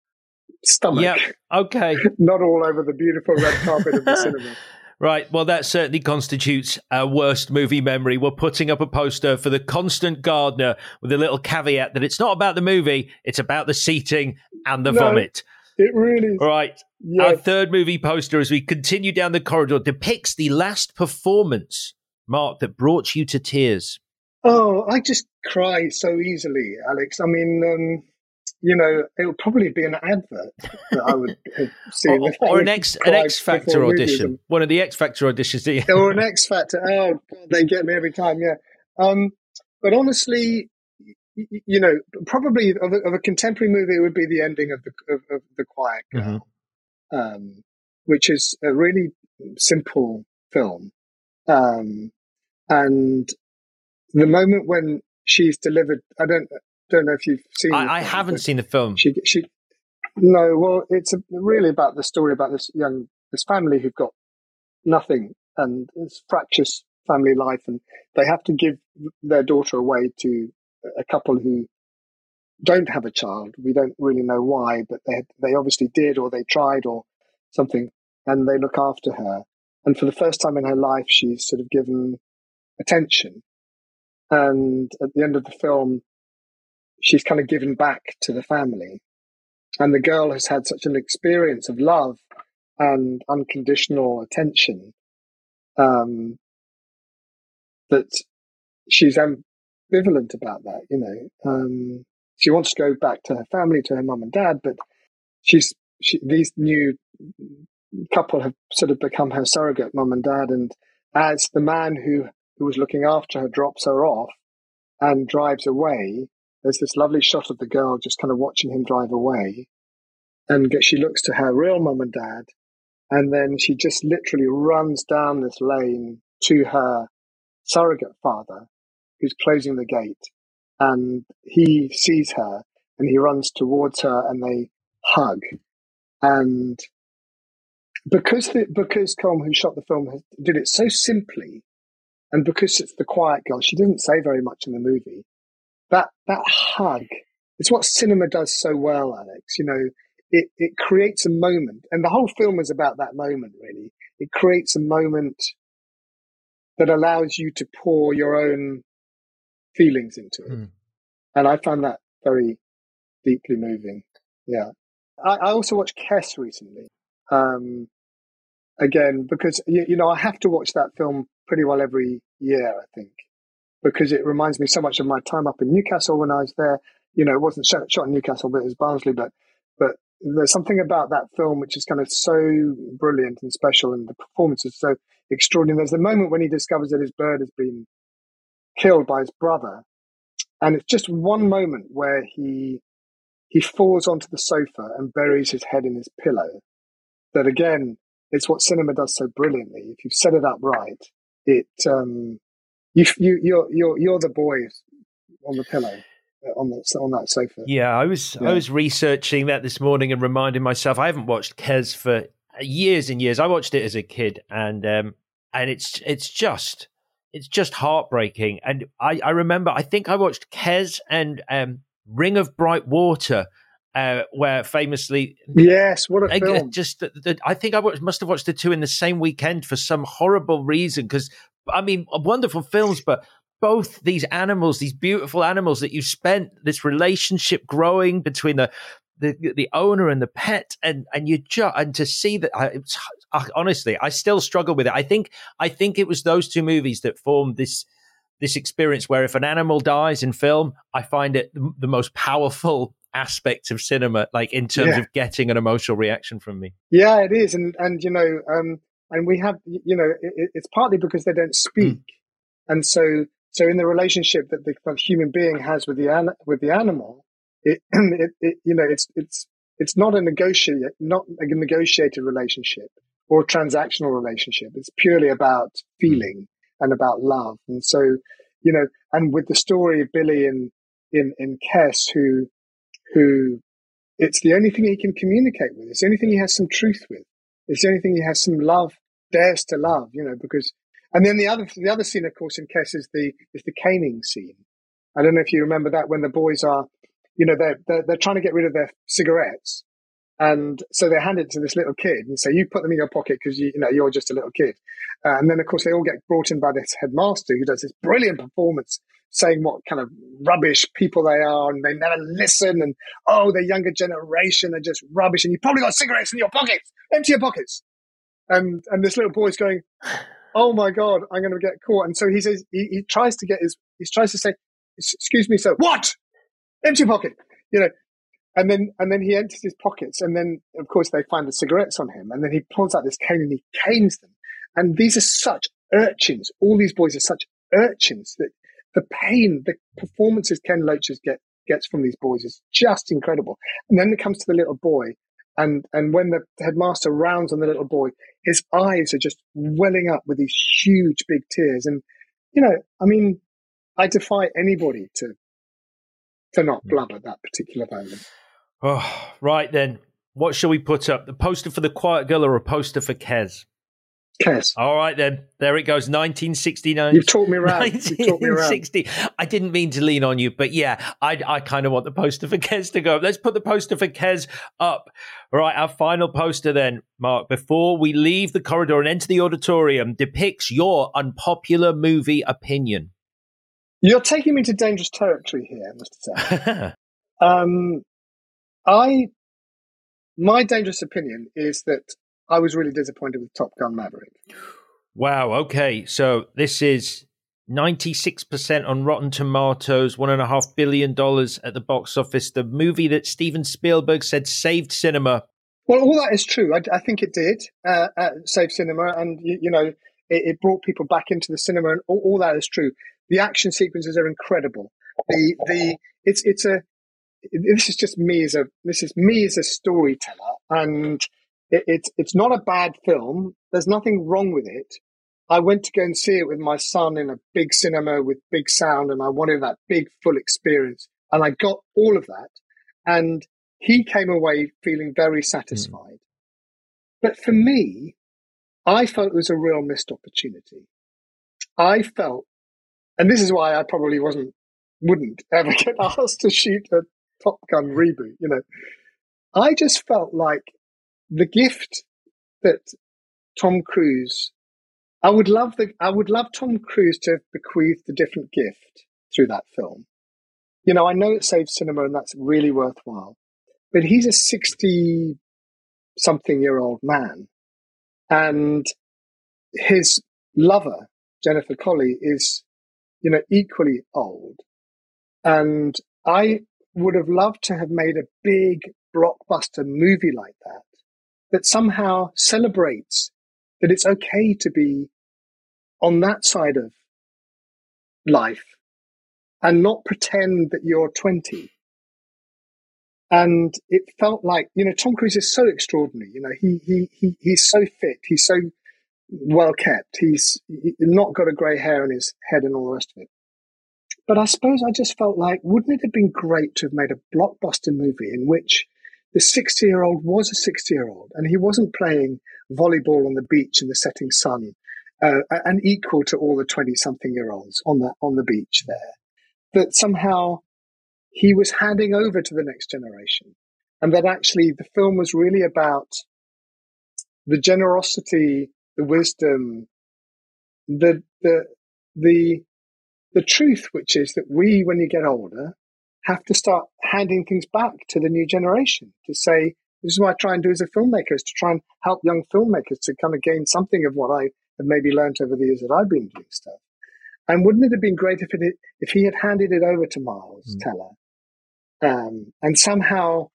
stomach. Yeah. Okay. Not all over the beautiful red carpet of the cinema. Right. Well, that certainly constitutes our worst movie memory. We're putting up a poster for The Constant Gardener with a little caveat that it's not about the movie, it's about the seating and the no. vomit. It really is. All right. Yes. Our third movie poster, as we continue down the corridor, depicts the last performance, Marc, that brought you to tears. Oh, I just cry so easily, Alex. I mean, um, you know, it would probably be an advert that I would see, or, or an X an X Factor audition, one of the X Factor auditions. or an X Factor. Oh, God, they get me every time. Yeah. Um, but honestly, you know, probably of a, of a, contemporary movie, it would be the ending of the of, of the Quiet Girl, mm-hmm. um, which is a really simple film, um, and the moment when she's delivered, I don't don't know if you've seen. I, I haven't seen the film. She she no, well, it's a, really about the story about this young this family who've got nothing and it's fractious family life, and they have to give their daughter away to a couple who don't have a child. We don't really know why, but they they obviously did, or they tried, or something, and they look after her. And for the first time in her life, she's sort of given attention. And at the end of the film, she's kind of given back to the family. And the girl has had such an experience of love and unconditional attention um, that she's ambivalent about that. You know, um, she wants to go back to her family, to her mum and dad, but she's she, these new couple have sort of become her surrogate mum and dad. And as the man who who was looking after her drops her off and drives away, there's this lovely shot of the girl just kind of watching him drive away, and she looks to her real mum and dad, and then she just literally runs down this lane to her surrogate father who's closing the gate. And he sees her and he runs towards her and they hug. And because the, because Colm, who shot the film, did it so simply, and because it's the quiet girl, she didn't say very much in the movie. That that hug, it's what cinema does so well, Alex. You know, it, it creates a moment, and the whole film is about that moment. Really, it creates a moment that allows you to pour your own feelings into it, mm. and I found that very deeply moving. Yeah, I, I also watched Kes recently. Um, again, because you, you know I have to watch that film pretty well every year. I think because it reminds me so much of my time up in Newcastle when I was there. You know, it wasn't shot, shot in Newcastle, but it was Barnsley. But but there's something about that film which is kind of so brilliant and special, and the performance is so extraordinary. There's the moment when he discovers that his bird has been killed by his brother, and it's just one moment where he he falls onto the sofa and buries his head in his pillow. That again, it's what cinema does so brilliantly. If you've set it up right, it um, you you you're you're you're the boy on the pillow uh, on that on that sofa. Yeah, I was yeah. I was researching that this morning and reminding myself I haven't watched Kes for years and years. I watched it as a kid, and um, and it's it's just it's just heartbreaking. And I I remember I think I watched Kes and um, Ring of Bright Water. Uh, where famously, yes, what a film! Just, the, the, I think I watched, must have watched the two in the same weekend for some horrible reason because I mean, wonderful films, but both these animals, these beautiful animals that you spent this relationship growing between the the, the owner and the pet, and and you just and to see that, I, I, honestly, I still struggle with it. I think I think it was those two movies that formed this this experience where if an animal dies in film, I find it the, the most powerful aspect of cinema, like in terms yeah. of getting an emotional reaction from me. Yeah, it is, and and you know, um, and we have you know it, it's partly because they don't speak mm. and so so in the relationship that the, the human being has with the an, with the animal it, it, it, you know it's it's it's not a negotiate not a negotiated relationship or a transactional relationship. It's purely about feeling and about love. And so you know and with the story of billy in in in Kes who who it's the only thing he can communicate with. It's the only thing he has some truth with. It's the only thing he has some love dares to love, you know, because, and then the other, the other scene, of course, in Kes is the, is the caning scene. I don't know if you remember that when the boys are, you know, they're, they're, they're trying to get rid of their cigarettes. And so they hand it to this little kid and say, you put them in your pocket because you, you know, you're just a little kid. Uh, and then, of course, they all get brought in by this headmaster who does this brilliant performance saying what kind of rubbish people they are and they never listen. And, oh, the younger generation are just rubbish. And you probably got cigarettes in your pockets. Empty your pockets and and this little boy's going, "Oh my god, I'm going to get caught!" And so he says he, he tries to get his he tries to say, "Excuse me, sir, what? Empty pocket," you know. And then and then he empties his pockets, and then of course they find the cigarettes on him, and then he pulls out this cane and he canes them. And these are such urchins. All these boys are such urchins that the pain, the performances Ken Loach's get gets from these boys is just incredible. And then it comes to the little boy, and and when the headmaster rounds on the little boy, his eyes are just welling up with these huge big tears. And you know, I mean, I defy anybody to to not hmm. blub at that particular moment. Oh, right then. What shall we put up? The poster for the Quiet Girl or a poster for Kes? Kes. All right then. There it goes. 1969. You've taught me around. 1960. I didn't mean to lean on you, but yeah, I, I kind of want the poster for Kes to go. Let's put the poster for Kes up. All right, our final poster then, Marc, before we leave the corridor and enter the auditorium, depicts your unpopular movie opinion. You're taking me to dangerous territory here, Mr. Sam. um, I, my dangerous opinion is that I was really disappointed with Top Gun Maverick. Wow. Okay. So this is 96% on Rotten Tomatoes, $1.5 billion at the box office. The movie that Steven Spielberg said saved cinema. Well, all that is true. I, I think it did uh, uh, save cinema. And, you, you know, it, it, brought people back into the cinema. And all, all, that is true. The action sequences are incredible. The, the, it's, it's a, this is just me as a, this is me as a storyteller. And, it, it's it's not a bad film. There's nothing wrong with it. I went to go and see it with my son in a big cinema with big sound, and I wanted that big full experience, and I got all of that. And he came away feeling very satisfied. Mm. But for me, I felt it was a real missed opportunity. I felt, and this is why I probably wasn't, wouldn't ever get asked to shoot a Top Gun reboot, you know, I just felt like the gift that Tom Cruise, I would love the, I would love Tom Cruise to have bequeathed a different gift through that film. You know, I know it saves cinema and that's really worthwhile, but he's a 60 something year old man and his lover, Jennifer Connelly, is, you know, equally old. And I would have loved to have made a big blockbuster movie like that, that somehow celebrates that it's okay to be on that side of life and not pretend that you're 20. And it felt like, you know, Tom Cruise is so extraordinary. You know, he, he, he, he's so fit. He's so well kept. He's not got a grey hair in his head and all the rest of it. But I suppose I just felt like, wouldn't it have been great to have made a blockbuster movie in which the 60 year old was a 60 year old and he wasn't playing volleyball on the beach in the setting sun uh, and equal to all the 20 something year olds on the, on the beach there. That somehow he was handing over to the next generation and that actually the film was really about the generosity, the wisdom, the, the, the, the truth, which is that we, when you get older, have to start handing things back to the new generation to say, this is what I try and do as a filmmaker is to try and help young filmmakers to kind of gain something of what I have maybe learned over the years that I've been doing stuff. And wouldn't it have been great if it if he had handed it over to Miles mm. Teller um, and somehow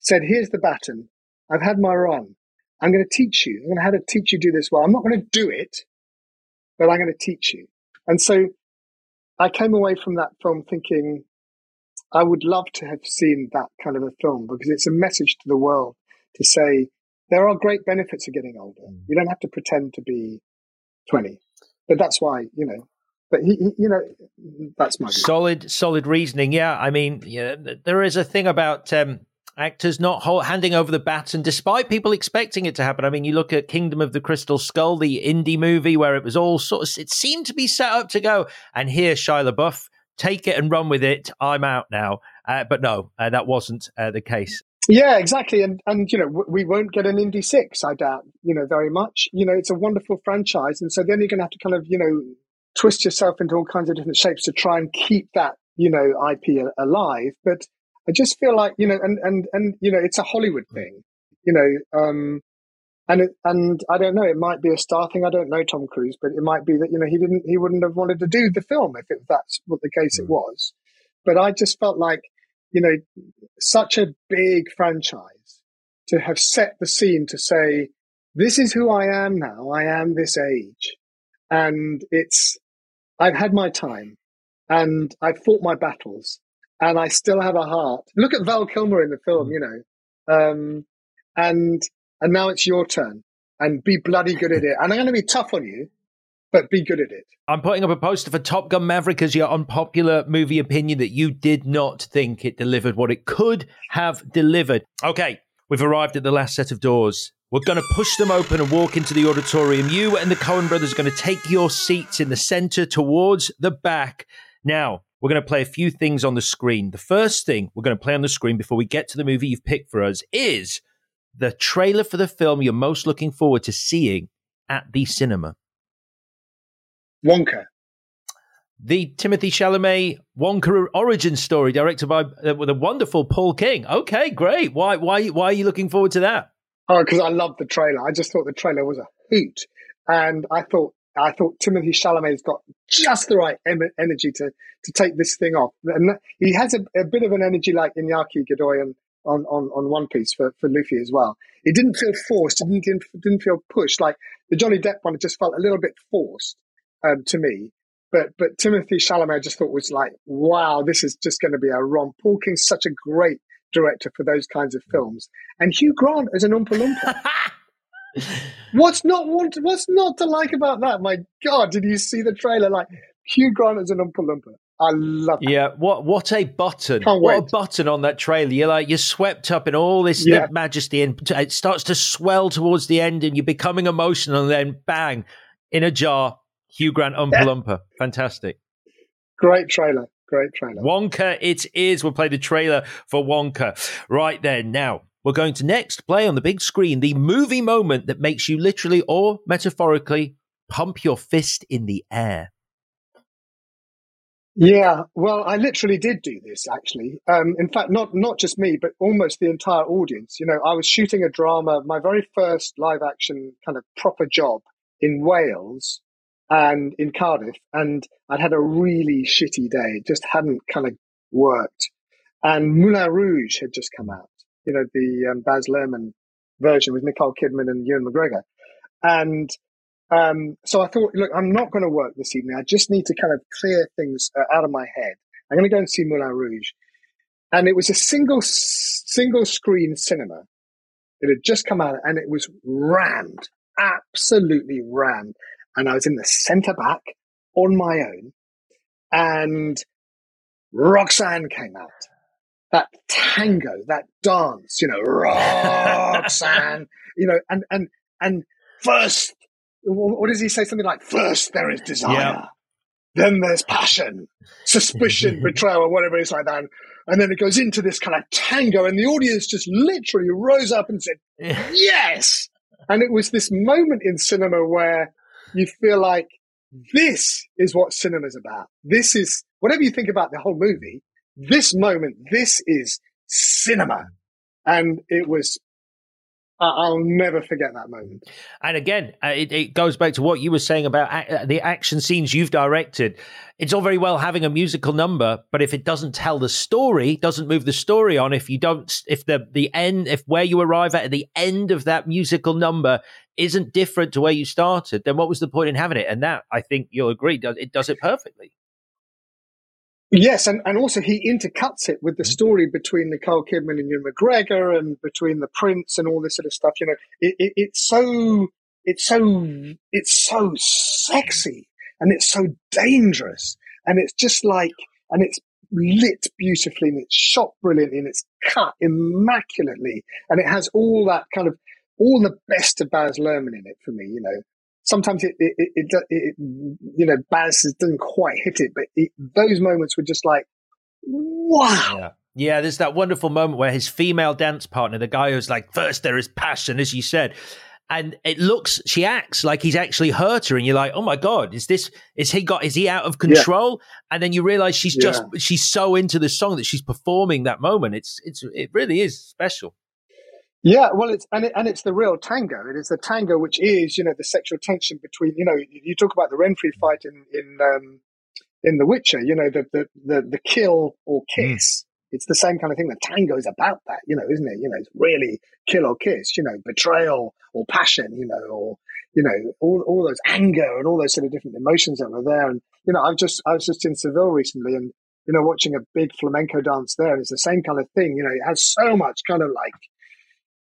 said, "Here's the baton. I've had my run. I'm going to teach you. I'm going to how to teach you do this well. I'm not going to do it, but I'm going to teach you." And so I came away from that film thinking, I would love to have seen that kind of a film because it's a message to the world to say there are great benefits of getting older. Mm. You don't have to pretend to be 20. But that's why, you know, but he, he you know, that's my view. solid, solid reasoning. Yeah, I mean, yeah, there is a thing about um, actors not handing over the baton, despite people expecting it to happen. I mean, you look at Kingdom of the Crystal Skull, the Indy movie, where it was all sort of, it seemed to be set up to go, and here Shia LaBeouf take it and run with it. I'm out now. Uh, but no, uh, that wasn't uh, the case. Yeah, exactly. And, and, you know, we won't get an Indy 6, I doubt, you know, very much. You know, it's a wonderful franchise. And so then you're going to have to kind of, you know, twist yourself into all kinds of different shapes to try and keep that, you know, IP alive. But I just feel like, you know, and, and, and, you know, it's a Hollywood thing, you know, um, and it, and I don't know. It might be a star thing. I don't know Tom Cruise, but it might be that you know he didn't he wouldn't have wanted to do the film if it, that's what the case mm. it was. But I just felt like you know such a big franchise to have set the scene to say this is who I am now. I am this age, and it's I've had my time, and I've fought my battles, and I still have a heart. Look at Val Kilmer in the film, mm. you know, um, and and now it's your turn and be bloody good at it. And I'm going to be tough on you, but be good at it. I'm putting up a poster for Top Gun Maverick as your unpopular movie opinion that you did not think it delivered what it could have delivered. Okay, we've arrived at the last set of doors. We're going to push them open and walk into the auditorium. You and the Coen brothers are going to take your seats in the center towards the back. Now, we're going to play a few things on the screen. The first thing we're going to play on the screen before we get to the movie you've picked for us is the trailer for the film you're most looking forward to seeing at the cinema? Wonka. The Timothée Chalamet Wonka origin story, directed by uh, with a wonderful Paul King. Okay, great. Why, why, why are you looking forward to that? Oh, because I love the trailer. I just thought the trailer was a hoot, and I thought I thought Timothée Chalamet's got just the right em- energy to to take this thing off, and he has a, a bit of an energy like Iñaki Godoy on, on, on One Piece for, for Luffy as well. It didn't feel forced. It didn't, didn't feel pushed. Like the Johnny Depp one, it just felt a little bit forced um, to me. But but Timothée Chalamet, I just thought was like, wow, this is just going to be a romp. Paul King's such a great director for those kinds of films, and Hugh Grant as an Oompa Loompa. what's not What's not to like about that? My God, did you see the trailer? Like Hugh Grant as an Oompa Loompa. I love it. Yeah, what what a button! Can't what wait. a button on that trailer. You're like you're swept up in all this yeah. majesty, and it starts to swell towards the end, and you're becoming emotional, and then bang, in a jar, Hugh Grant Oompa yeah. Loompa. Fantastic. Great trailer. Great trailer. Wonka, it is. We'll play the trailer for Wonka right there Now, We're going to next play on the big screen the movie moment that makes you literally or metaphorically pump your fist in the air. Yeah, well, I literally did do this actually. Um, in fact, not not just me, but almost the entire audience. You know, I was shooting a drama, my very first live action kind of proper job in Wales and in Cardiff, and I'd had a really shitty day. It just hadn't kind of worked. And Moulin Rouge had just come out. You know, the um, Baz Luhrmann version with Nicole Kidman and Ewan McGregor, and um, so I thought, look, I'm not going to work this evening. I just need to kind of clear things uh, out of my head. I'm going to go and see Moulin Rouge. And it was a single, single screen cinema. It had just come out and it was rammed, absolutely rammed. And I was in the center back on my own and Roxanne came out. That tango, that dance, you know, Roxanne, you know, and, and, and first what does he say? Something like, first there is desire, then there's passion, suspicion, betrayal, or whatever it's like that. And then it goes into this kind of tango, and the audience just literally rose up and said, yes. And it was this moment in cinema where you feel like this is what cinema's about. This is, whatever you think about the whole movie, this moment, this is cinema. And it was I'll never forget that moment. And again, uh, it, it, goes back to what you were saying about uh, the action scenes you've directed. It's all very well having a musical number, but if it doesn't tell the story, doesn't move the story on, if you don't, if the the end, if where you arrive at, at the end of that musical number isn't different to where you started, then what was the point in having it? And that, I think you'll agree, does it does it perfectly. Yes, and, and also he intercuts it with the mm-hmm. story between Nicole Kidman and Ewan McGregor, and between the Prince and all this sort of stuff. You know, it, it, it's so it's so it's so sexy and it's so dangerous, and it's just like and it's lit beautifully and it's shot brilliantly and it's cut immaculately and it has all that kind of all the best of Baz Luhrmann in it for me. You know, sometimes it, it, it, it, you know, Baz doesn't quite hit it, but those moments were just like, wow. Yeah. Yeah, there's that wonderful moment where his female dance partner, the guy who's like, first there is passion, as you said. And it looks, she acts like he's actually hurt her, and you're like, "Oh my god, is this? Is he got? Is he out of control?" Yeah. And then you realize she's yeah. just, she's so into the song that she's performing that moment. It's, it's, it really is special. Yeah, well, it's and it, and it's the real tango. It is the tango which is, you know, the sexual tension between. You know, you talk about the Renfri fight in in um, in The Witcher. You know, the the the, the kill or mm. kiss. Mm. It's the same kind of thing. The tango is about that, you know, isn't it? You know, it's really kill or kiss. You know, betrayal or passion. You know, or you know, all all those anger and all those sort of different emotions that were there. And you know, I've just I was just in Seville recently, and you know, watching a big flamenco dance there. And it's the same kind of thing. You know, it has so much kind of like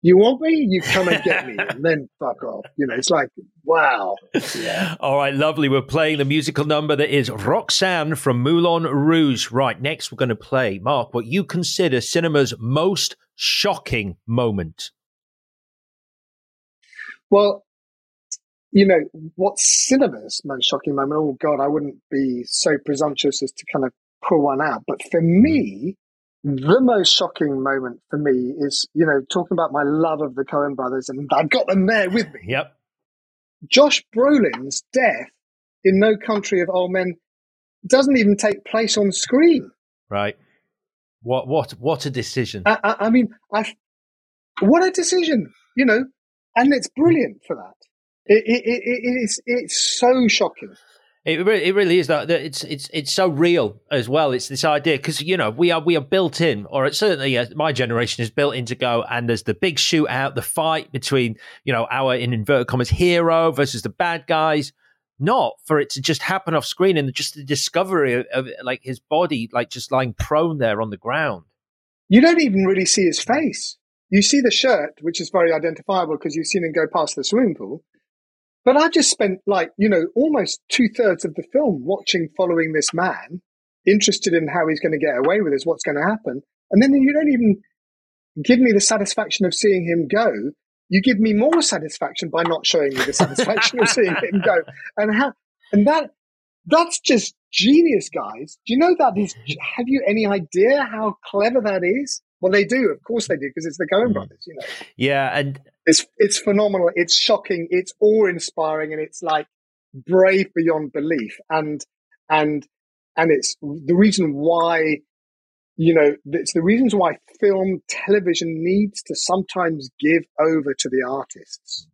you want me? You come and get me, and then fuck off. You know, it's like, wow. Yeah. All right, lovely. We're playing the musical number that is Roxanne from Moulin Rouge. Right, next we're going to play, Marc, what you consider cinema's most shocking moment. Well, you know, what's cinema's most shocking moment? Oh, God, I wouldn't be so presumptuous as to kind of pull one out. But for hmm. me, the most shocking moment for me is, you know, talking about my love of the Coen brothers, and I've got them there with me. Yep. Josh Brolin's death in No Country of Old Men doesn't even take place on screen. Right. What what what a decision! I, I, I mean, I what a decision, you know, and it's brilliant for that. It, it, it, it is it's so shocking. It really, it really is that it's it's it's so real as well. It's this idea because you know we are we are built in, or it's certainly uh, my generation is built in to go. And there's the big shootout, the fight between you know our in inverted commas hero versus the bad guys. Not for it to just happen off screen and just the discovery of, of like his body, like just lying prone there on the ground. You don't even really see his face. You see the shirt, which is very identifiable because you've seen him go past the swimming pool. But I just spent like, you know, almost two thirds of the film watching, following this man, interested in how he's going to get away with this, what's going to happen. And then you don't even give me the satisfaction of seeing him go. You give me more satisfaction by not showing me the satisfaction of seeing him go. And how, and that, that's just genius, guys. Do you know that is, have you any idea how clever that is? Well, they do, of course they do, because it's the Coen mm. brothers, you know. Yeah, and it's it's phenomenal. It's shocking. It's awe inspiring, and it's like brave beyond belief. And and and it's the reason why you know it's the reasons why film television needs to sometimes give over to the artists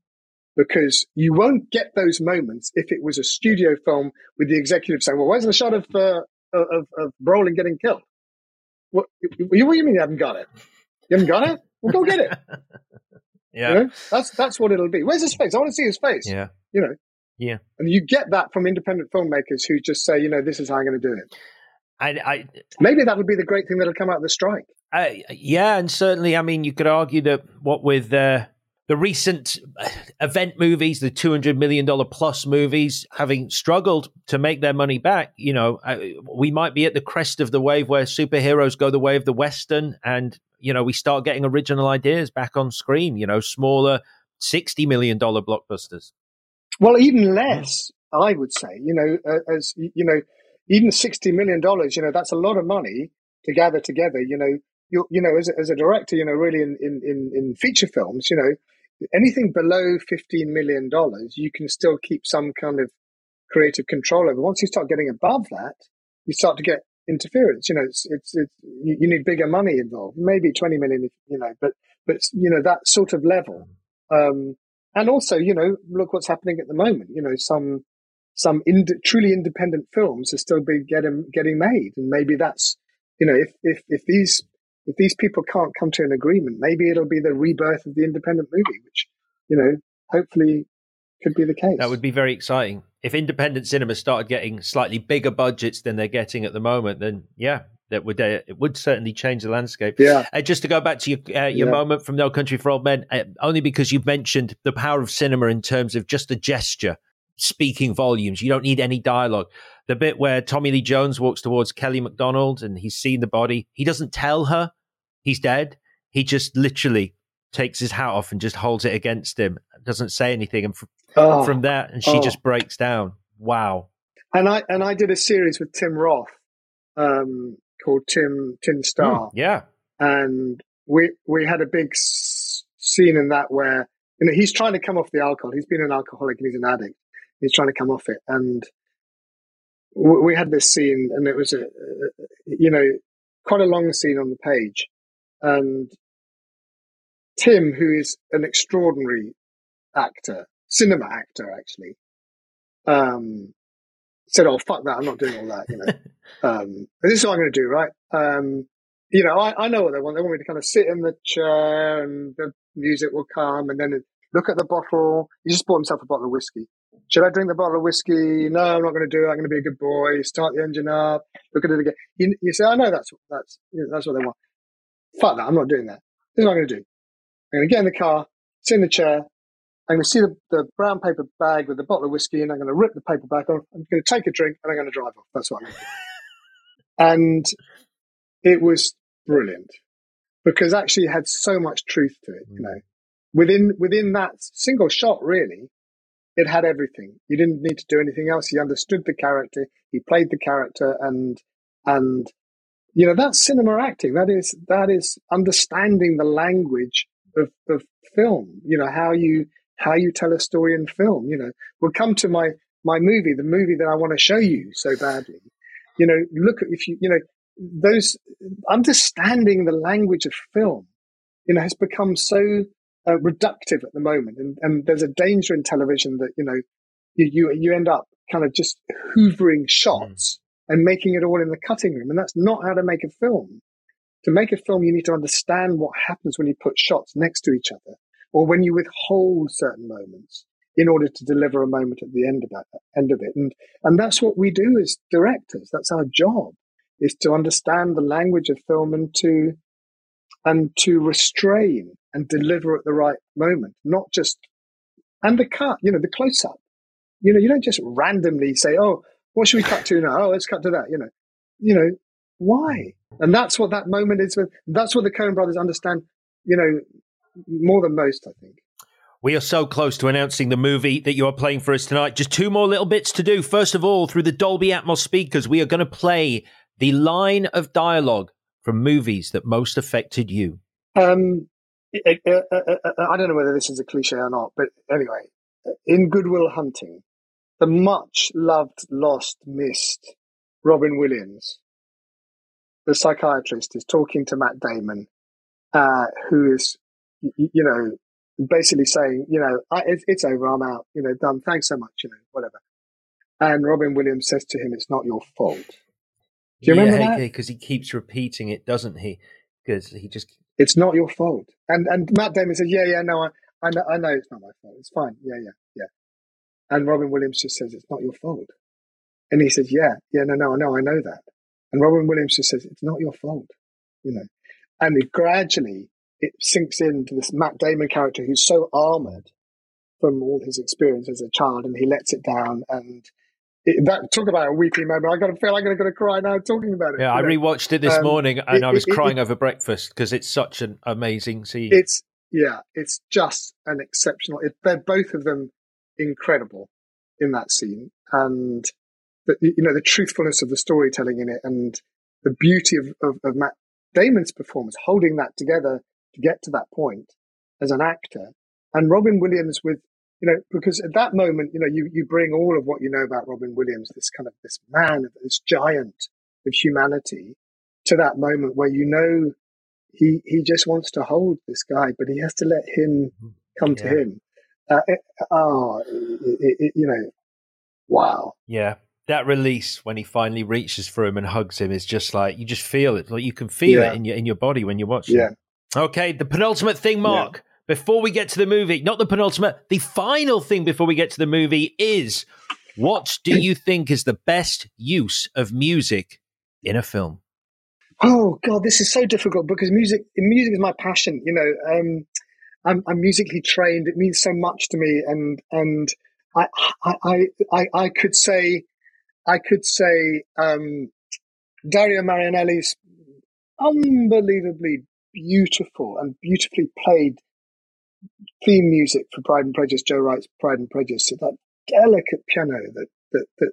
because you won't get those moments if it was a studio film with the executive saying, "Well, where's the shot of uh, of, of Brolin getting killed?" What, what do you mean you haven't got it? You haven't got it? Well, go get it. yeah, you know? that's that's what it'll be. Where's his face? I want to see his face. Yeah, you know. Yeah, and you get that from independent filmmakers who just say, you know, this is how I'm going to do it. I, I, maybe that'll be the great thing that'll come out of the strike. Uh, yeah, and certainly, I mean, you could argue that what with uh, the recent uh, event movies, the $200 million plus movies, having struggled to make their money back, you know, uh, we might be at the crest of the wave where superheroes go the way of the Western and, you know, we start getting original ideas back on screen, you know, smaller $60 million blockbusters. Well, even less, I would say, you know, uh, as, you know, even $60 million, you know, that's a lot of money to gather together, you know, you, you know, as a, as a director, you know, really in, in, in feature films, you know, anything below $15 million, you can still keep some kind of creative control over. Once you start getting above that, you start to get interference. You know, it's, it's, it's you need bigger money involved, maybe 20 million, you know, but, but, you know, that sort of level. Um, and also, you know, look what's happening at the moment. You know, some, some ind- truly independent films are still being getting, getting made. And maybe that's, you know, if, if, if these if these people can't come to an agreement, maybe it'll be the rebirth of the independent movie, which, you know, hopefully could be the case. That would be very exciting. If independent cinema started getting slightly bigger budgets than they're getting at the moment, then yeah, that would uh, it would certainly change the landscape. Yeah. Uh, just to go back to your uh, your yeah. moment from No Country for Old Men, uh, only because you've mentioned the power of cinema in terms of just a gesture speaking volumes. You don't need any dialogue. The bit where Tommy Lee Jones walks towards Kelly Macdonald and he's seen the body, he doesn't tell her he's dead. He just literally takes his hat off and just holds it against him, doesn't say anything, and oh, from there, and she oh. just breaks down. Wow. And I and I did a series with Tim Roth um, called Tim Tin Star. Mm, yeah. And we we had a big s- scene in that where you know he's trying to come off the alcohol. He's been an alcoholic and he's an addict. He's trying to come off it, and we, had this scene, and it was a, a you know quite a long scene on the page and Tim, who is an extraordinary actor, cinema actor actually, um, said, "Oh fuck that! I'm not doing all that." You know, um, this is what I'm going to do, right? Um, you know, I, I know what they want. They want me to kind of sit in the chair, and the music will come, and then look at the bottle. He just bought himself a bottle of whiskey. Should I drink the bottle of whiskey? No, I'm not going to do it. I'm going to be a good boy. Start the engine up. Look at it again. You, you say, I know that's that's that's what they want fuck that, I'm not doing that. This is what I'm going to do. I'm going to get in the car, sit in the chair, I'm going to see the, the brown paper bag with the bottle of whiskey, and I'm going to rip the paper back off. I'm going to take a drink, and I'm going to drive off. That's what I'm going to do. and it was brilliant because actually it had so much truth to it. You mm. know, within within that single shot, really, it had everything. You didn't need to do anything else. He understood the character. He played the character, and and you know, that's cinema acting. That is that is understanding the language of, of film. You know, how you how you tell a story in film. You know, we'll come to my my movie, the movie that I want to show you so badly. You know, look at if you you know those understanding the language of film. You know, has become so uh, reductive at the moment, and and there's a danger in television that you know you you, you end up kind of just hoovering shots and making it all in the cutting room. And that's not how to make a film. To make a film, you need to understand what happens when you put shots next to each other or when you withhold certain moments in order to deliver a moment at the end of that end of it. And and that's what we do as directors. That's our job is to understand the language of film and to and to restrain and deliver at the right moment, not just and the cut, you know, the close up. You know, you don't just randomly say, "Oh, what should we cut to now? Oh, let's cut to that. You know, you know, why? And that's what that moment is. That's what the Coen brothers understand. You know, more than most, I think. We are so close to announcing the movie that you are playing for us tonight. Just two more little bits to do. First of all, through the Dolby Atmos speakers, we are going to play the line of dialogue from movies that most affected you? Um, I, don't know whether this is a cliche or not, but anyway, in Good Will Hunting, the much loved, lost, missed Robin Williams, the psychiatrist, is talking to Matt Damon, uh, who is, you know, basically saying, you know, it, it's over, I'm out, you know, done. Thanks so much, you know, whatever. And Robin Williams says to him, "It's not your fault." Do you yeah, remember that? Because he keeps repeating it, doesn't he? Because he just it's not your fault. And and Matt Damon says, yeah, yeah, no, I, I know, I know it's not my fault. It's fine. Yeah, yeah, yeah. And Robin Williams just says, it's not your fault. And he says, yeah, yeah, no, no, no, I know that. And Robin Williams just says, it's not your fault, you know. And it gradually it sinks into this Matt Damon character who's so armored from all his experience as a child, and he lets it down, and it, that talk about a weekly moment. I got to feel like I'm going to cry now talking about it. Yeah, I know? rewatched it this um, morning and it, I was it, crying over breakfast because it's such an amazing scene. It's yeah, it's just an exceptional. they're both of them incredible in that scene, and the, you know the truthfulness of the storytelling in it, and the beauty of, of, of Matt Damon's performance, holding that together to get to that point as an actor, and Robin Williams with you know, because at that moment, you know, you, you bring all of what you know about Robin Williams, this kind of this man, this giant of humanity, to that moment where you know he he just wants to hold this guy, but he has to let him mm-hmm. come yeah. to him. Uh, eh, ah, it, oh, it, it, you know, wow. Yeah, that release when he finally reaches for him and hugs him is just like you just feel it, like you can feel yeah. it in your in your body when you watch it. Yeah. Okay, the penultimate thing, Marc. Yeah before we get to the movie, not the penultimate, the final thing before we get to the movie is what do you think is the best use of music in a film? Oh God, this is so difficult because music music is my passion. You know, um, I'm, I'm, musically trained. It means so much to me, and and I I I, I could say I could say um, Dario Marianelli's unbelievably beautiful and beautifully played theme music for Pride and Prejudice, Joe Wright's Pride and Prejudice, so that delicate piano that that that,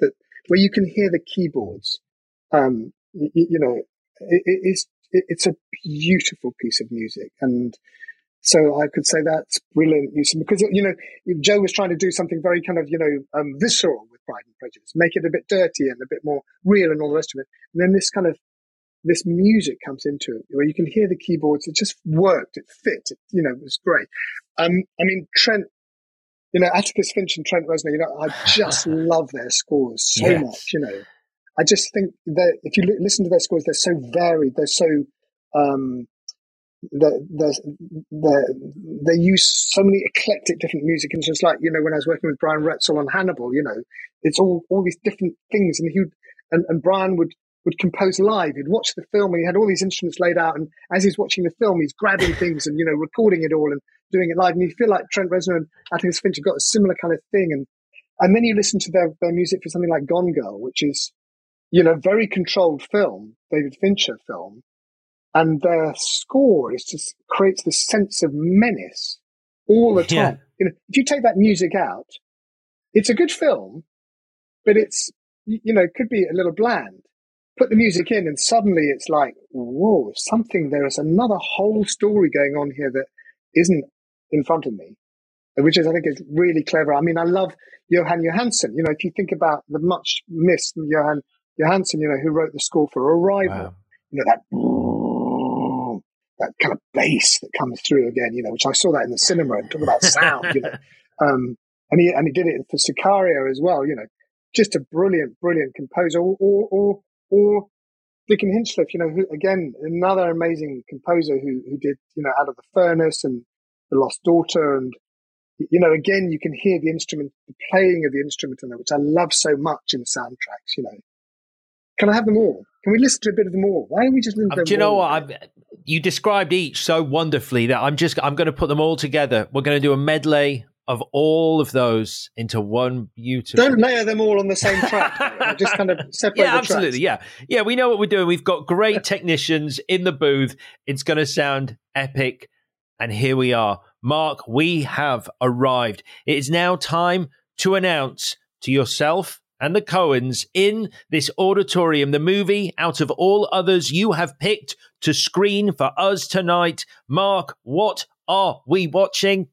that where you can hear the keyboards. Um, you, you know, it, it's it, it's a beautiful piece of music, and so I could say that's brilliant use because you know Joe was trying to do something very kind of you know um, visceral with Pride and Prejudice, make it a bit dirty and a bit more real and all the rest of it, and then this kind of this music comes into it where you can hear the keyboards. It just worked. It fit. It, you know, it was great. Um, I mean, Trent, you know, Atticus Finch and Trent Reznor, you know, I just love their scores so yes. much, you know. I just think that if you listen to their scores, they're so varied. They're so, um, they they use so many eclectic different music and it's just like you know when I was working with Brian Reitzell on Hannibal, you know, it's all all these different things, and he and, and Brian would would compose live. He'd watch the film and he had all these instruments laid out. And as he's watching the film, he's grabbing things and, you know, recording it all and doing it live. And you feel like Trent Reznor and Atticus Finch have got a similar kind of thing. And, and then you listen to their, their music for something like Gone Girl, which is, you know, very controlled film, David Fincher film. And their score is just creates this sense of menace all the time. Yeah. You know, if you take that music out, it's a good film, but it's, you know, it could be a little bland put the music in and suddenly it's like, whoa, something, there is another whole story going on here that isn't in front of me, which is, I think is really clever. I mean, I love Jóhann Jóhannsson. You know, if you think about the much missed Jóhann Jóhannsson, you know, who wrote the score for Arrival, wow. you know, that, that kind of bass that comes through again, you know, which I saw that in the cinema and talk about sound, you know. Um, and he, and he did it for Sicario as well, you know, just a brilliant, brilliant composer or, or, or or Dickon Hinchliffe, you know, who again another amazing composer who who did you know Out of the Furnace and The Lost Daughter, and you know again you can hear the instrument, the playing of the instrument in there, which I love so much in soundtracks. You know, can I have them all? Can we listen to a bit of them all? Why don't we just listen to them? Um, do you know what? I've, you described each so wonderfully that I'm just I'm going to put them all together. We're going to do a medley of all of those into one beautiful. Don't layer them all on the same track. just kind of separate. Yeah, absolutely. Tracks. Yeah, yeah. We know what we're doing. We've got great technicians in the booth. It's going to sound epic, and here we are, Marc. We have arrived. It is now time to announce to yourself and the Coens in this auditorium, the movie out of all others you have picked to screen for us tonight. Marc, what are we watching?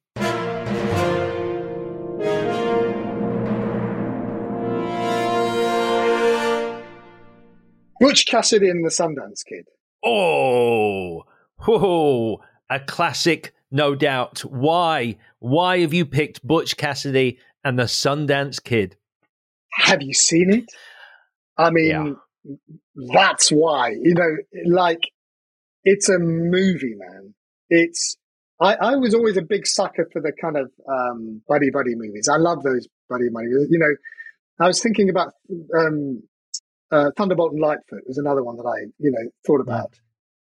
Butch Cassidy and the Sundance Kid. Oh, whoa, a classic, no doubt. Why? Why have you picked Butch Cassidy and the Sundance Kid? Have you seen it? I mean, yeah. that's why. You know, like it's a movie, man. It's. I, I was always a big sucker for the kind of um, buddy buddy movies. I love those buddy buddy. You know, I was thinking about um, uh, Thunderbolt and Lightfoot was another one that I, you know, thought about.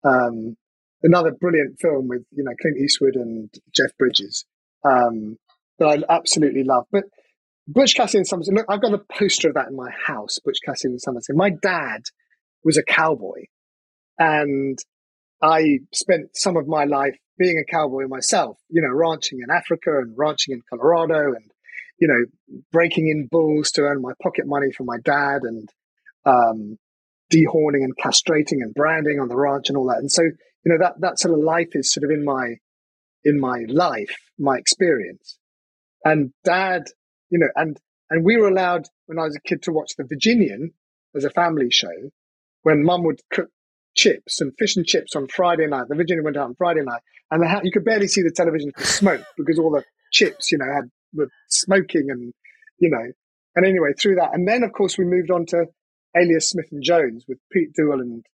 Um, another brilliant film with, you know, Clint Eastwood and Jeff Bridges um, that I absolutely love. But Butch Cassidy and Sundance, look, I've got a poster of that in my house, Butch Cassidy and Sundance. My dad was a cowboy and I spent some of my life being a cowboy myself, you know, ranching in Africa and ranching in Colorado and, you know, breaking in bulls to earn my pocket money for my dad and, um, dehorning and castrating and branding on the ranch and all that. And so, you know, that, that sort of life is sort of in my, in my life, my experience. And dad, you know, and, and we were allowed when I was a kid to watch The Virginian as a family show when mum would cook chips and fish and chips on Friday night. The Virginian went out on Friday night and the, you could barely see the television for smoke because all the chips, you know, had were smoking and, you know, and anyway, through that. And then, of course, we moved on to Alias Smith and Jones with Pete Duel and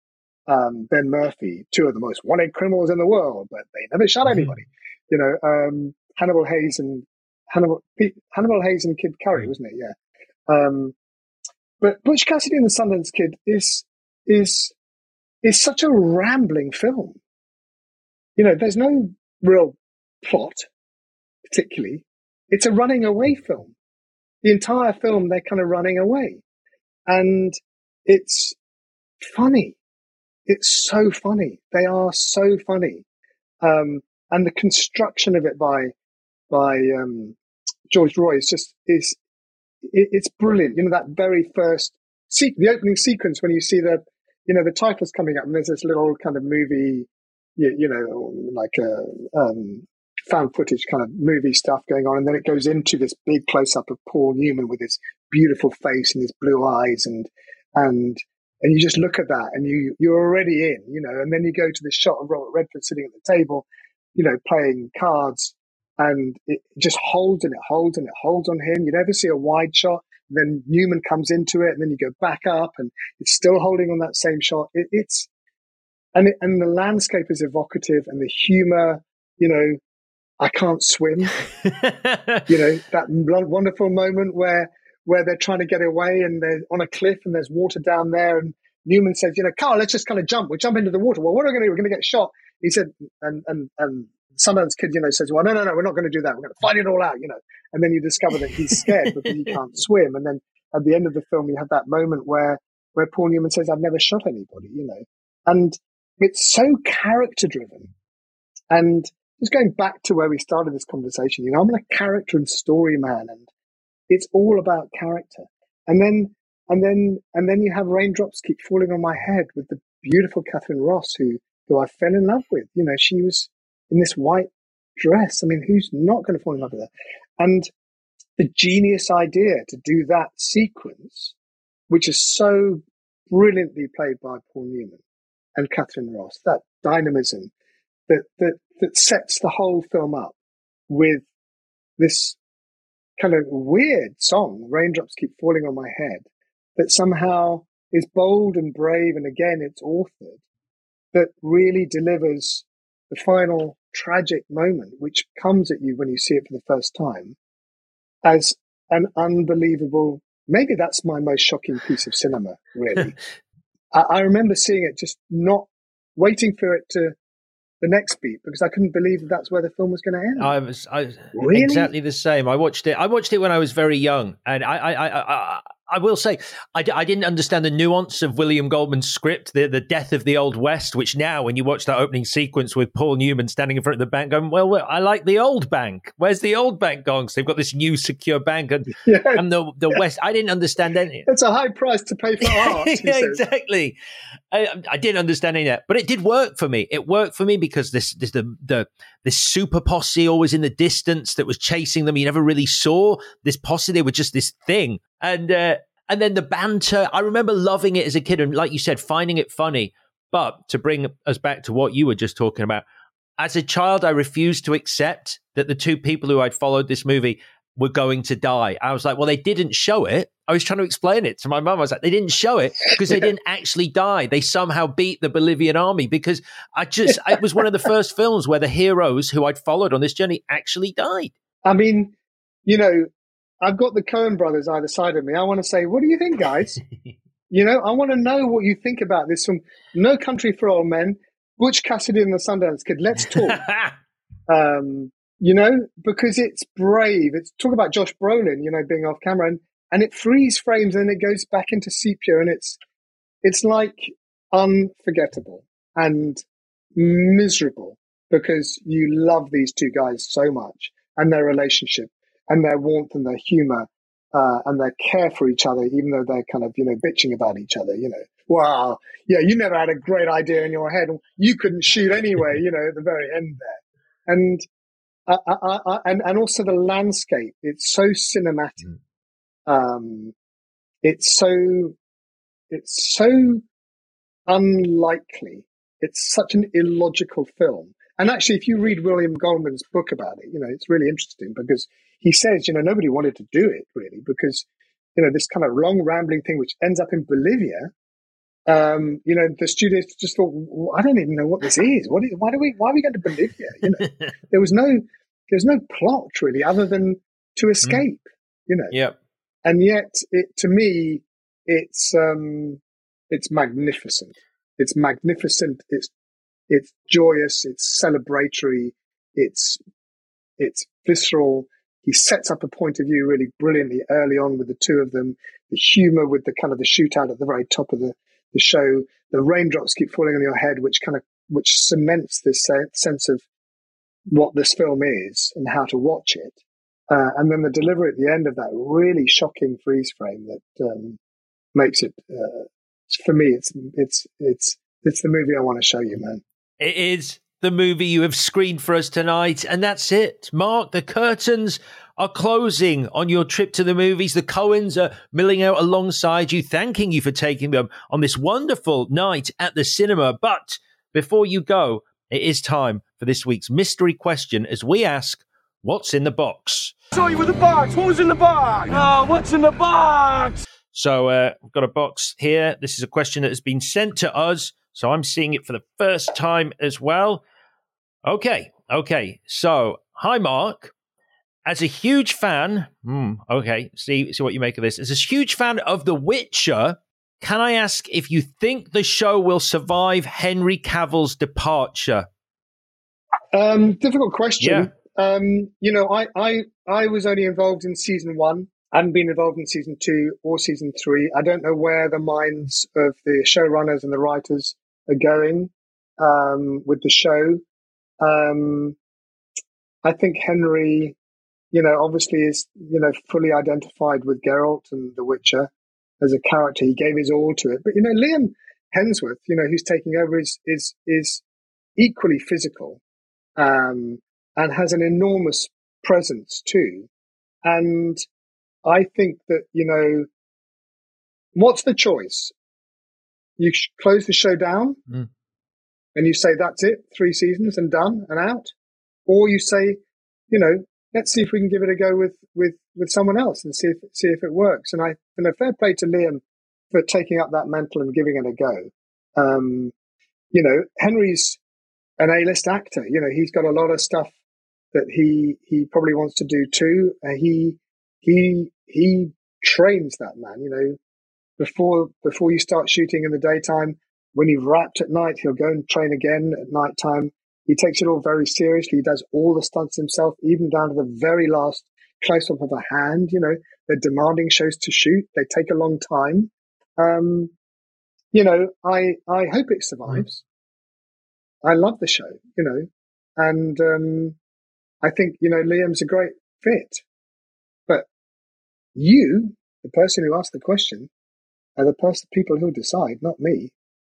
um, Ben Murphy, two of the most wanted criminals in the world, but they never shot mm-hmm. anybody. Mm-hmm. You know, um, Hannibal Heyes and Hannibal Pete, Hannibal Heyes and Kid Curry, mm-hmm. wasn't it? Yeah. Um, but Butch Cassidy and the Sundance Kid is is is such a rambling film. You know, there's no real plot, particularly. It's a running away film. The entire film, they're kind of running away. And it's funny. It's so funny. They are so funny. Um, and the construction of it by, by, um, George Roy is just, is, it, it's brilliant. You know, that very first, se- the opening sequence when you see the, you know, the titles coming up and there's this little kind of movie, you, you know, like a, um, found footage kind of movie stuff going on. And then it goes into this big close up of Paul Newman with his beautiful face and his blue eyes and, and, and you just look at that and you, you're already in, you know, and then you go to the shot of Robert Redford sitting at the table, you know, playing cards and it just holds and it holds and it holds on him. You never see a wide shot. Then Newman comes into it and then you go back up and it's still holding on that same shot. It, it's, and it, and the landscape is evocative and the humor, you know, I can't swim. you know, that wonderful moment where, where they're trying to get away and they're on a cliff and there's water down there. And Newman says, you know, Carl, let's just kind of jump. We'll jump into the water. Well, what are we going to do? We're going to get shot. He said, and, and, and Sundance Kid, you know, says, well, no, no, no, we're not going to do that. We're going to fight it all out, you know. And then you discover that he's scared because he can't swim. And then at the end of the film, you have that moment where, where Paul Newman says, I've never shot anybody, you know. And it's so character driven. And just going back to where we started this conversation, you know, I'm a character and story man, and it's all about character. And then, and then, and then you have raindrops keep falling on my head with the beautiful Katharine Ross, who who I fell in love with. You know, she was in this white dress. I mean, who's not going to fall in love with her? And the genius idea to do that sequence, which is so brilliantly played by Paul Newman and Katharine Ross, that dynamism that, that that sets the whole film up with this kind of weird song, Raindrops Keep Falling on My Head, that somehow is bold and brave, and again, it's authored, that really delivers the final tragic moment, which comes at you when you see it for the first time, as an unbelievable. Maybe that's my most shocking piece of cinema, really. I, I remember seeing it just not waiting for it to the next beat because I couldn't believe that that's where the film was going to end. I was I, really? exactly the same. I watched it. I watched it when I was very young, and I, I, I, I will say, I d- I didn't understand the nuance of William Goldman's script, the, the death of the Old West, which now, when you watch that opening sequence with Paul Newman standing in front of the bank going, well, well I like the old bank. Where's the old bank gone? So they've got this new secure bank and, yeah. and the, the yeah. West. I didn't understand any. It's a high price to pay for art. yeah, exactly. I, I, didn't understand any of that, but it did work for me. It worked for me because this, this the, the this super posse always in the distance that was chasing them. You never really saw this posse. They were just this thing. And uh, and then the banter. I remember loving it as a kid, and like you said, finding it funny. But to bring us back to what you were just talking about, as a child, I refused to accept that the two people who I'd followed this movie were going to die. I was like, well, they didn't show it. I was trying to explain it to my mum. I was like, they didn't show it because they didn't actually die. They somehow beat the Bolivian army because I just, it was one of the first films where the heroes who I'd followed on this journey actually died. I mean, you know, I've got the Coen brothers either side of me. I want to say, what do you think, guys? you know, I want to know what you think about this from No Country for Old Men, Butch Cassidy and the Sundance Kid. Let's talk. um, you know, because it's brave. It's talk about Josh Brolin, you know, being off camera and, and it freeze frames and it goes back into sepia and it's, it's like unforgettable and miserable because you love these two guys so much and their relationship and their warmth and their humor uh, and their care for each other, even though they're kind of, you know, bitching about each other, you know. Wow, yeah, you never had a great idea in your head. You couldn't shoot anyway, you know, at the very end there. And, uh, uh, uh, and, and also the landscape. It's so cinematic. Mm. Um, it's so, it's so unlikely. It's such an illogical film. And actually, if you read William Goldman's book about it, you know, it's really interesting because he says, you know, nobody wanted to do it really because, you know, this kind of long rambling thing, which ends up in Bolivia, um, you know, the studios just thought, well, I don't even know what this is. What, why do we, why are we going to Bolivia? You know, there was no, there was no plot really other than to mm. escape, mm. you know. Yeah. And yet it, to me, it's, um, it's magnificent. It's magnificent. It's it's joyous, it's celebratory, it's it's visceral. He sets up a point of view really brilliantly early on with the two of them. The humor with the kind of the shootout at the very top of the, the show. The raindrops keep falling on your head, which kind of which cements this sense of what this film is and how to watch it. Uh, and then the delivery at the end of that really shocking freeze frame that um, makes it uh, for me. It's it's it's it's the movie I want to show you, man. It is the movie you have screened for us tonight. And that's it. Marc, the curtains are closing on your trip to the movies. The Coens are milling out alongside you, thanking you for taking them on this wonderful night at the cinema. But before you go, it is time for this week's mystery question as we ask, What's in the box? Saw you with the box. What was in the box? Oh, what's in the box? So uh, we've got a box here. This is a question that has been sent to us so I'm seeing it for the first time as well. Okay, okay. So, hi, Marc. As a huge fan, hmm, okay, see, see what you make of this. As a huge fan of The Witcher, can I ask if you think the show will survive Henry Cavill's departure? Um, difficult question. Yeah. Um, you know, I, I I was only involved in season one. I haven't been involved in season two or season three. I don't know where the minds of the showrunners and the writers are going um, with the show. Um, I think Henry, you know, obviously is you know fully identified with Geralt and The Witcher as a character. He gave his all to it, but you know, Liam Hemsworth, you know, who's taking over is is is equally physical um, and has an enormous presence too. And I think that you know, what's the choice? you close the show down mm. and you say that's it, three seasons and done and out, or you say, you know, let's see if we can give it a go with with with someone else and see if see if it works. And I, and a fair play to Liam for taking up that mantle and giving it a go. Um, you know, Henry's an A-list actor. You know, he's got a lot of stuff that he he probably wants to do too. Uh, he he he trains that man. You know, before before you start shooting in the daytime. When you've wrapped at night, he'll go and train again at night time. He takes it all very seriously. He does all the stunts himself, even down to the very last close up of a hand. You know, they're demanding shows to shoot. They take a long time. Um, you know, I I hope it survives. Mm. I love the show. You know, and um, I think you know Liam's a great fit. But you, the person who asked the question, are the person people who decide, not me.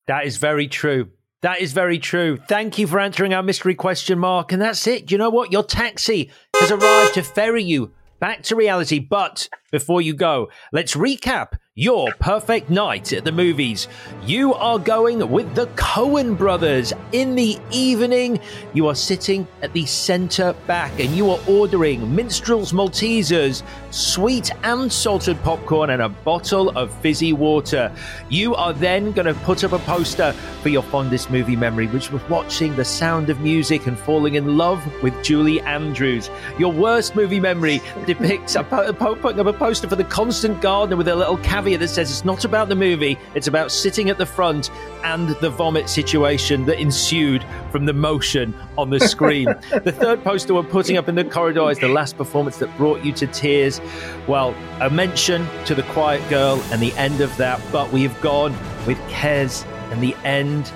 That is very true. That is very true. Thank you for answering our mystery question, Marc. And that's it. You know what? Your taxi has arrived to ferry you back to reality. But before you go, let's recap your perfect night at the movies. You are going with the Coen brothers. In the evening, you are sitting at the center back and you are ordering Minstrel's Maltesers, sweet and salted popcorn, and a bottle of fizzy water. You are then going to put up a poster for your fondest movie memory, which was watching The Sound of Music and falling in love with Julie Andrews. Your worst movie memory depicts a po- putting up a poster for The Constant Gardener with a little caveat caveat that says it's not about the movie, it's about sitting at the front and the vomit situation that ensued from the motion on the screen. the third poster we're putting up in the corridor is the last performance that brought you to tears. Well, a mention to The Quiet Girl and the end of that, but we have gone with Kes and the end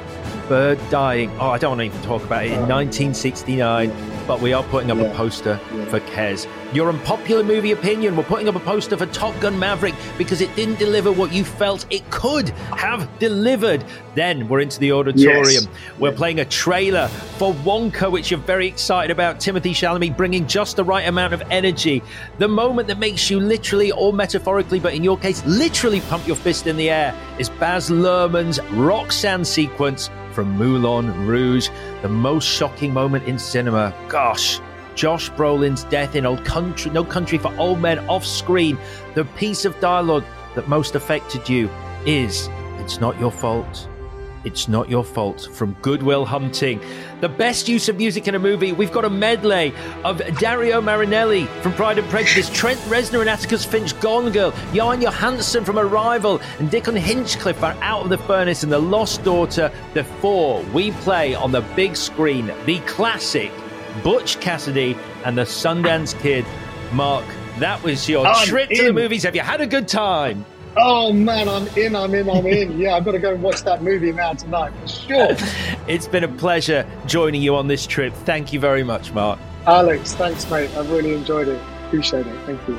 bird dying. Oh, I don't want to even talk about it. In 1969, but we are putting up yeah. a poster yeah. for Kes. Your unpopular movie opinion, we're putting up a poster for Top Gun Maverick because it didn't deliver what you felt it could have delivered. Then we're into the auditorium. Yes. We're playing a trailer for Wonka, which you're very excited about. Timothée Chalamet bringing just the right amount of energy. The moment that makes you literally or metaphorically, but in your case, literally pump your fist in the air is Baz Luhrmann's Roxanne sequence from Moulin Rouge, the most shocking moment in cinema. Gosh, Josh Brolin's death in Old Country, No Country for Old Men off screen. The piece of dialogue that most affected you is It's Not Your Fault. It's Not Your Fault from Good Will Hunting. The best use of music in a movie, we've got a medley of Dario Marianelli from Pride and Prejudice, Trent Reznor and Atticus Finch, Gone Girl, Jóhann Jóhannsson from Arrival, and Dickon Hinchliffe are Out of the Furnace and The Lost Daughter. The four we play on the big screen, the classic Butch Cassidy and the Sundance Kid. Marc, that was your I'm trip in. to the movies. Have you had a good time? Oh man, I'm in, I'm in, I'm in. Yeah, I've got to go and watch that movie now tonight for sure. it's been a pleasure joining you on this trip. Thank you very much, Marc. Alex, thanks, mate. I've really enjoyed it. Appreciate it. Thank you.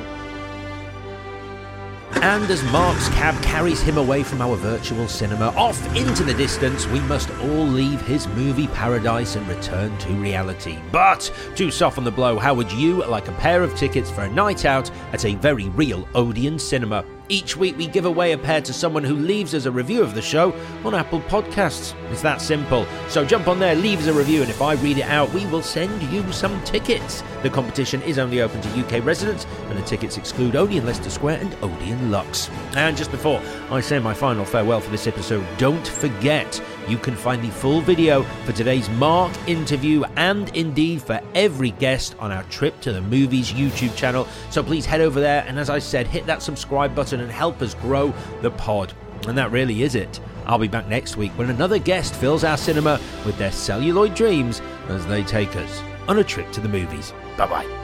And as Marc's cab carries him away from our virtual cinema, off into the distance, we must all leave his movie paradise and return to reality. But to soften the blow, how would you like a pair of tickets for a night out at a very real Odeon cinema? Each week, we give away a pair to someone who leaves us a review of the show on Apple Podcasts. It's that simple. So jump on there, leave us a review, and if I read it out, we will send you some tickets. The competition is only open to UK residents, and the tickets exclude Odeon Leicester Square and Odeon Luxe. And just before I say my final farewell for this episode, don't forget you can find the full video for today's Marc interview and indeed for every guest on our Trip to the Movies YouTube channel. So please head over there and, as I said, hit that subscribe button and help us grow the pod. And that really is it. I'll be back next week when another guest fills our cinema with their celluloid dreams as they take us on a trip to the movies. Bye bye.